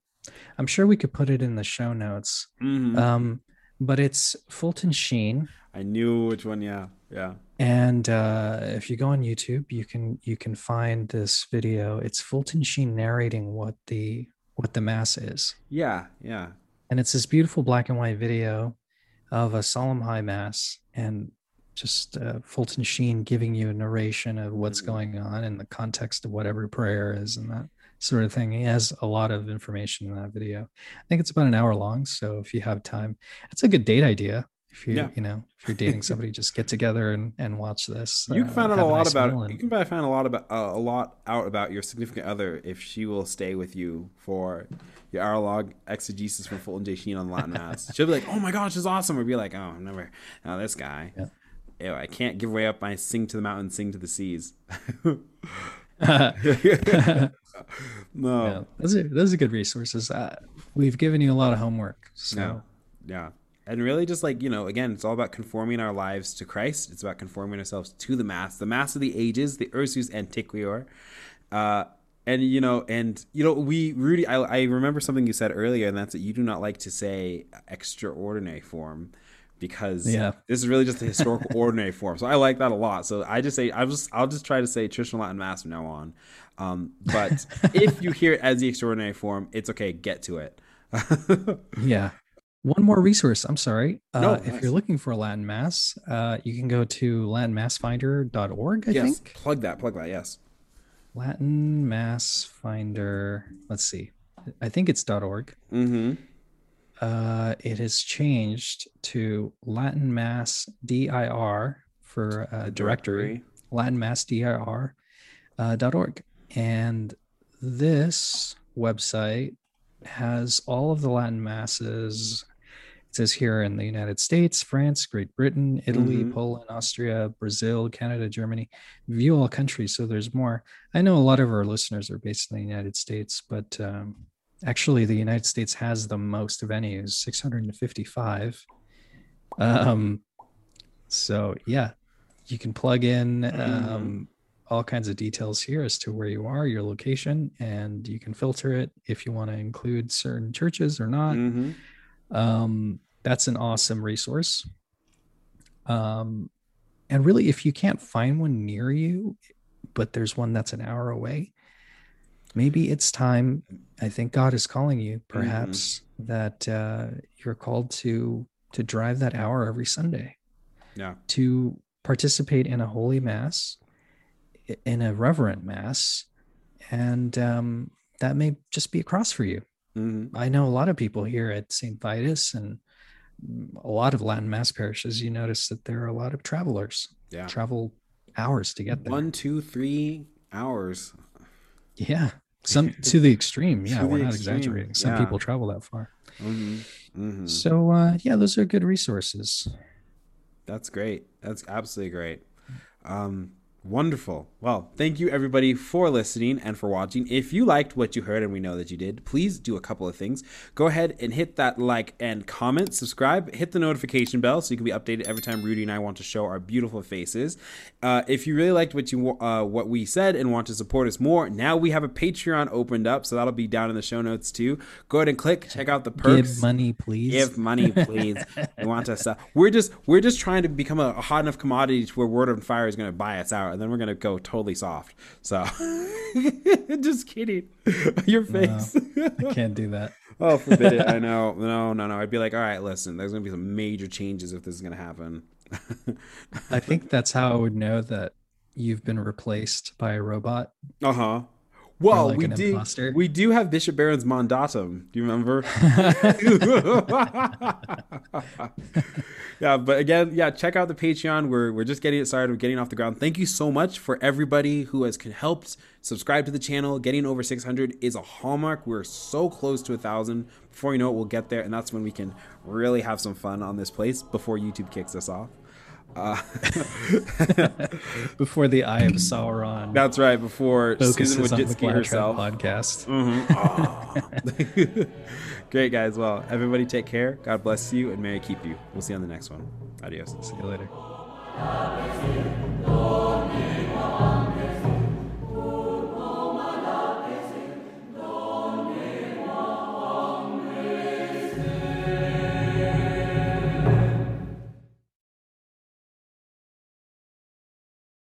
I'm sure we could put it in the show notes. Mm-hmm. Um, but it's Fulton Sheen. I knew which one. Yeah, yeah. And uh, if you go on YouTube, you can you can find this video. It's Fulton Sheen narrating what the what the mass is. Yeah, yeah. And it's this beautiful black and white video of a solemn high mass and just uh, Fulton Sheen giving you a narration of what's mm-hmm. going on in the context of whatever prayer is and that sort of thing. He has a lot of information in that video. I think it's about an hour long. So if you have time, it's a good date idea. If you yeah. you know if you're dating [laughs] somebody, just get together and, and watch this. You can uh, find out a lot nice about and... you can find a lot about uh, a lot out about your significant other if she will stay with you for your hour long exegesis from Fulton J. Sheen on Latin Mass. [laughs] She'll be like, "Oh my gosh, it's awesome," or be like, "Oh, I'm never, oh this guy." Yeah. Ew, I can't give way up. I sing to the mountains, sing to the seas. [laughs] [laughs] no, yeah, those are those are good resources. Uh, we've given you a lot of homework. So. Yeah. yeah. And really, just like, you know, again, it's all about conforming our lives to Christ. It's about conforming ourselves to the Mass, the Mass of the ages, the Usus Antiquior. Uh, and, you know, and, you know, we, Rudy, I, I remember something you said earlier, and that's that you do not like to say extraordinary form because yeah. this is really just a historical [laughs] ordinary form. So I like that a lot. So I just say, I just, I'll just try to say traditional Latin Mass from now on. Um, but [laughs] if you hear it as the extraordinary form, it's okay. Get to it. [laughs] yeah. One more resource. I'm sorry. Uh, No, if nice. you're looking for a Latin Mass, uh, you can go to latinmassfinder.org, I yes. think. Plug that. Plug that. Yes. Latin Mass Finder. Let's see. I think it's .org. Mm-hmm. Uh, it has changed to Latin Mass DIR for uh, directory. Latin Mass DIR uh, .org. And this website has all of the Latin masses. It says here in the United States, France, Great Britain, Italy, Mhm. Poland, Austria, Brazil, Canada, Germany. View all countries. So there's more. I know a lot of our listeners are based in the United States, but um, actually, the United States has the most venues 655. Um, so, yeah, you can plug in um, all kinds of details here as to where you are, your location, and you can filter it if you want to include certain churches or not. Mm-hmm. Um, that's an awesome resource. Um, and really, if you can't find one near you, but there's one that's an hour away, maybe it's time. I think God is calling you, perhaps, that uh, you're called to to drive that hour every Sunday Yeah. to participate in a holy mass, in a reverent mass, and um, that may just be a cross for you. Mm-hmm. I know a lot of people here at St. Vitus and a lot of Latin Mass parishes. You notice that there are a lot of travelers, Yeah. travel hours to get there. One, two, three hours. Yeah, some [laughs] to the extreme. Yeah, we're not extreme, exaggerating. Some yeah. people travel that far. Mm-hmm. Mm-hmm. So uh, yeah, those are good resources. That's great. That's absolutely great. Um, wonderful. Well, thank you everybody for listening and for watching. If you liked what you heard, and we know that you did, please do a couple of things. Go ahead and hit that like and comment, subscribe, hit the notification bell so you can be updated every time Rudy and I want to show our beautiful faces. Uh, if you really liked what you uh, what we said and want to support us more, now we have a Patreon opened up, so that'll be down in the show notes too. Go ahead and click, check out the perks. Give money, please. Give money, please. [laughs] we want us. Uh, we're just we're just trying to become a, a hot enough commodity to where Word on Fire is going to buy us out, and then we're going to go totally soft. So, [laughs] just kidding. [laughs] Your face. I can't do that. [laughs] oh, forbid it. I know. No, no, no. I'd be like, all right, listen. There's going to be some major changes if this is going to happen. I think that's how I would know that you've been replaced by a robot. Uh huh. Well, like we do. imposter. We do have Bishop Barron's mandatum. Do you remember? [laughs] [laughs] yeah, but again, yeah, check out the Patreon. We're we're just getting it started. We're getting off the ground. Thank you so much for everybody who has helped subscribe to the channel. Getting over 600 is a hallmark. We're so close to a thousand. Before you know it, we'll get there, and that's when we can really have some fun on this place before YouTube kicks us off. Uh, [laughs] Before the Eye of Sauron that's right. Before Susan focuses on the Wojcicki herself. podcast. Mhm. [laughs] Great, guys. Well, everybody take care. God bless you and may I keep you. We'll see you on the next one. Adios. See you later. Domini,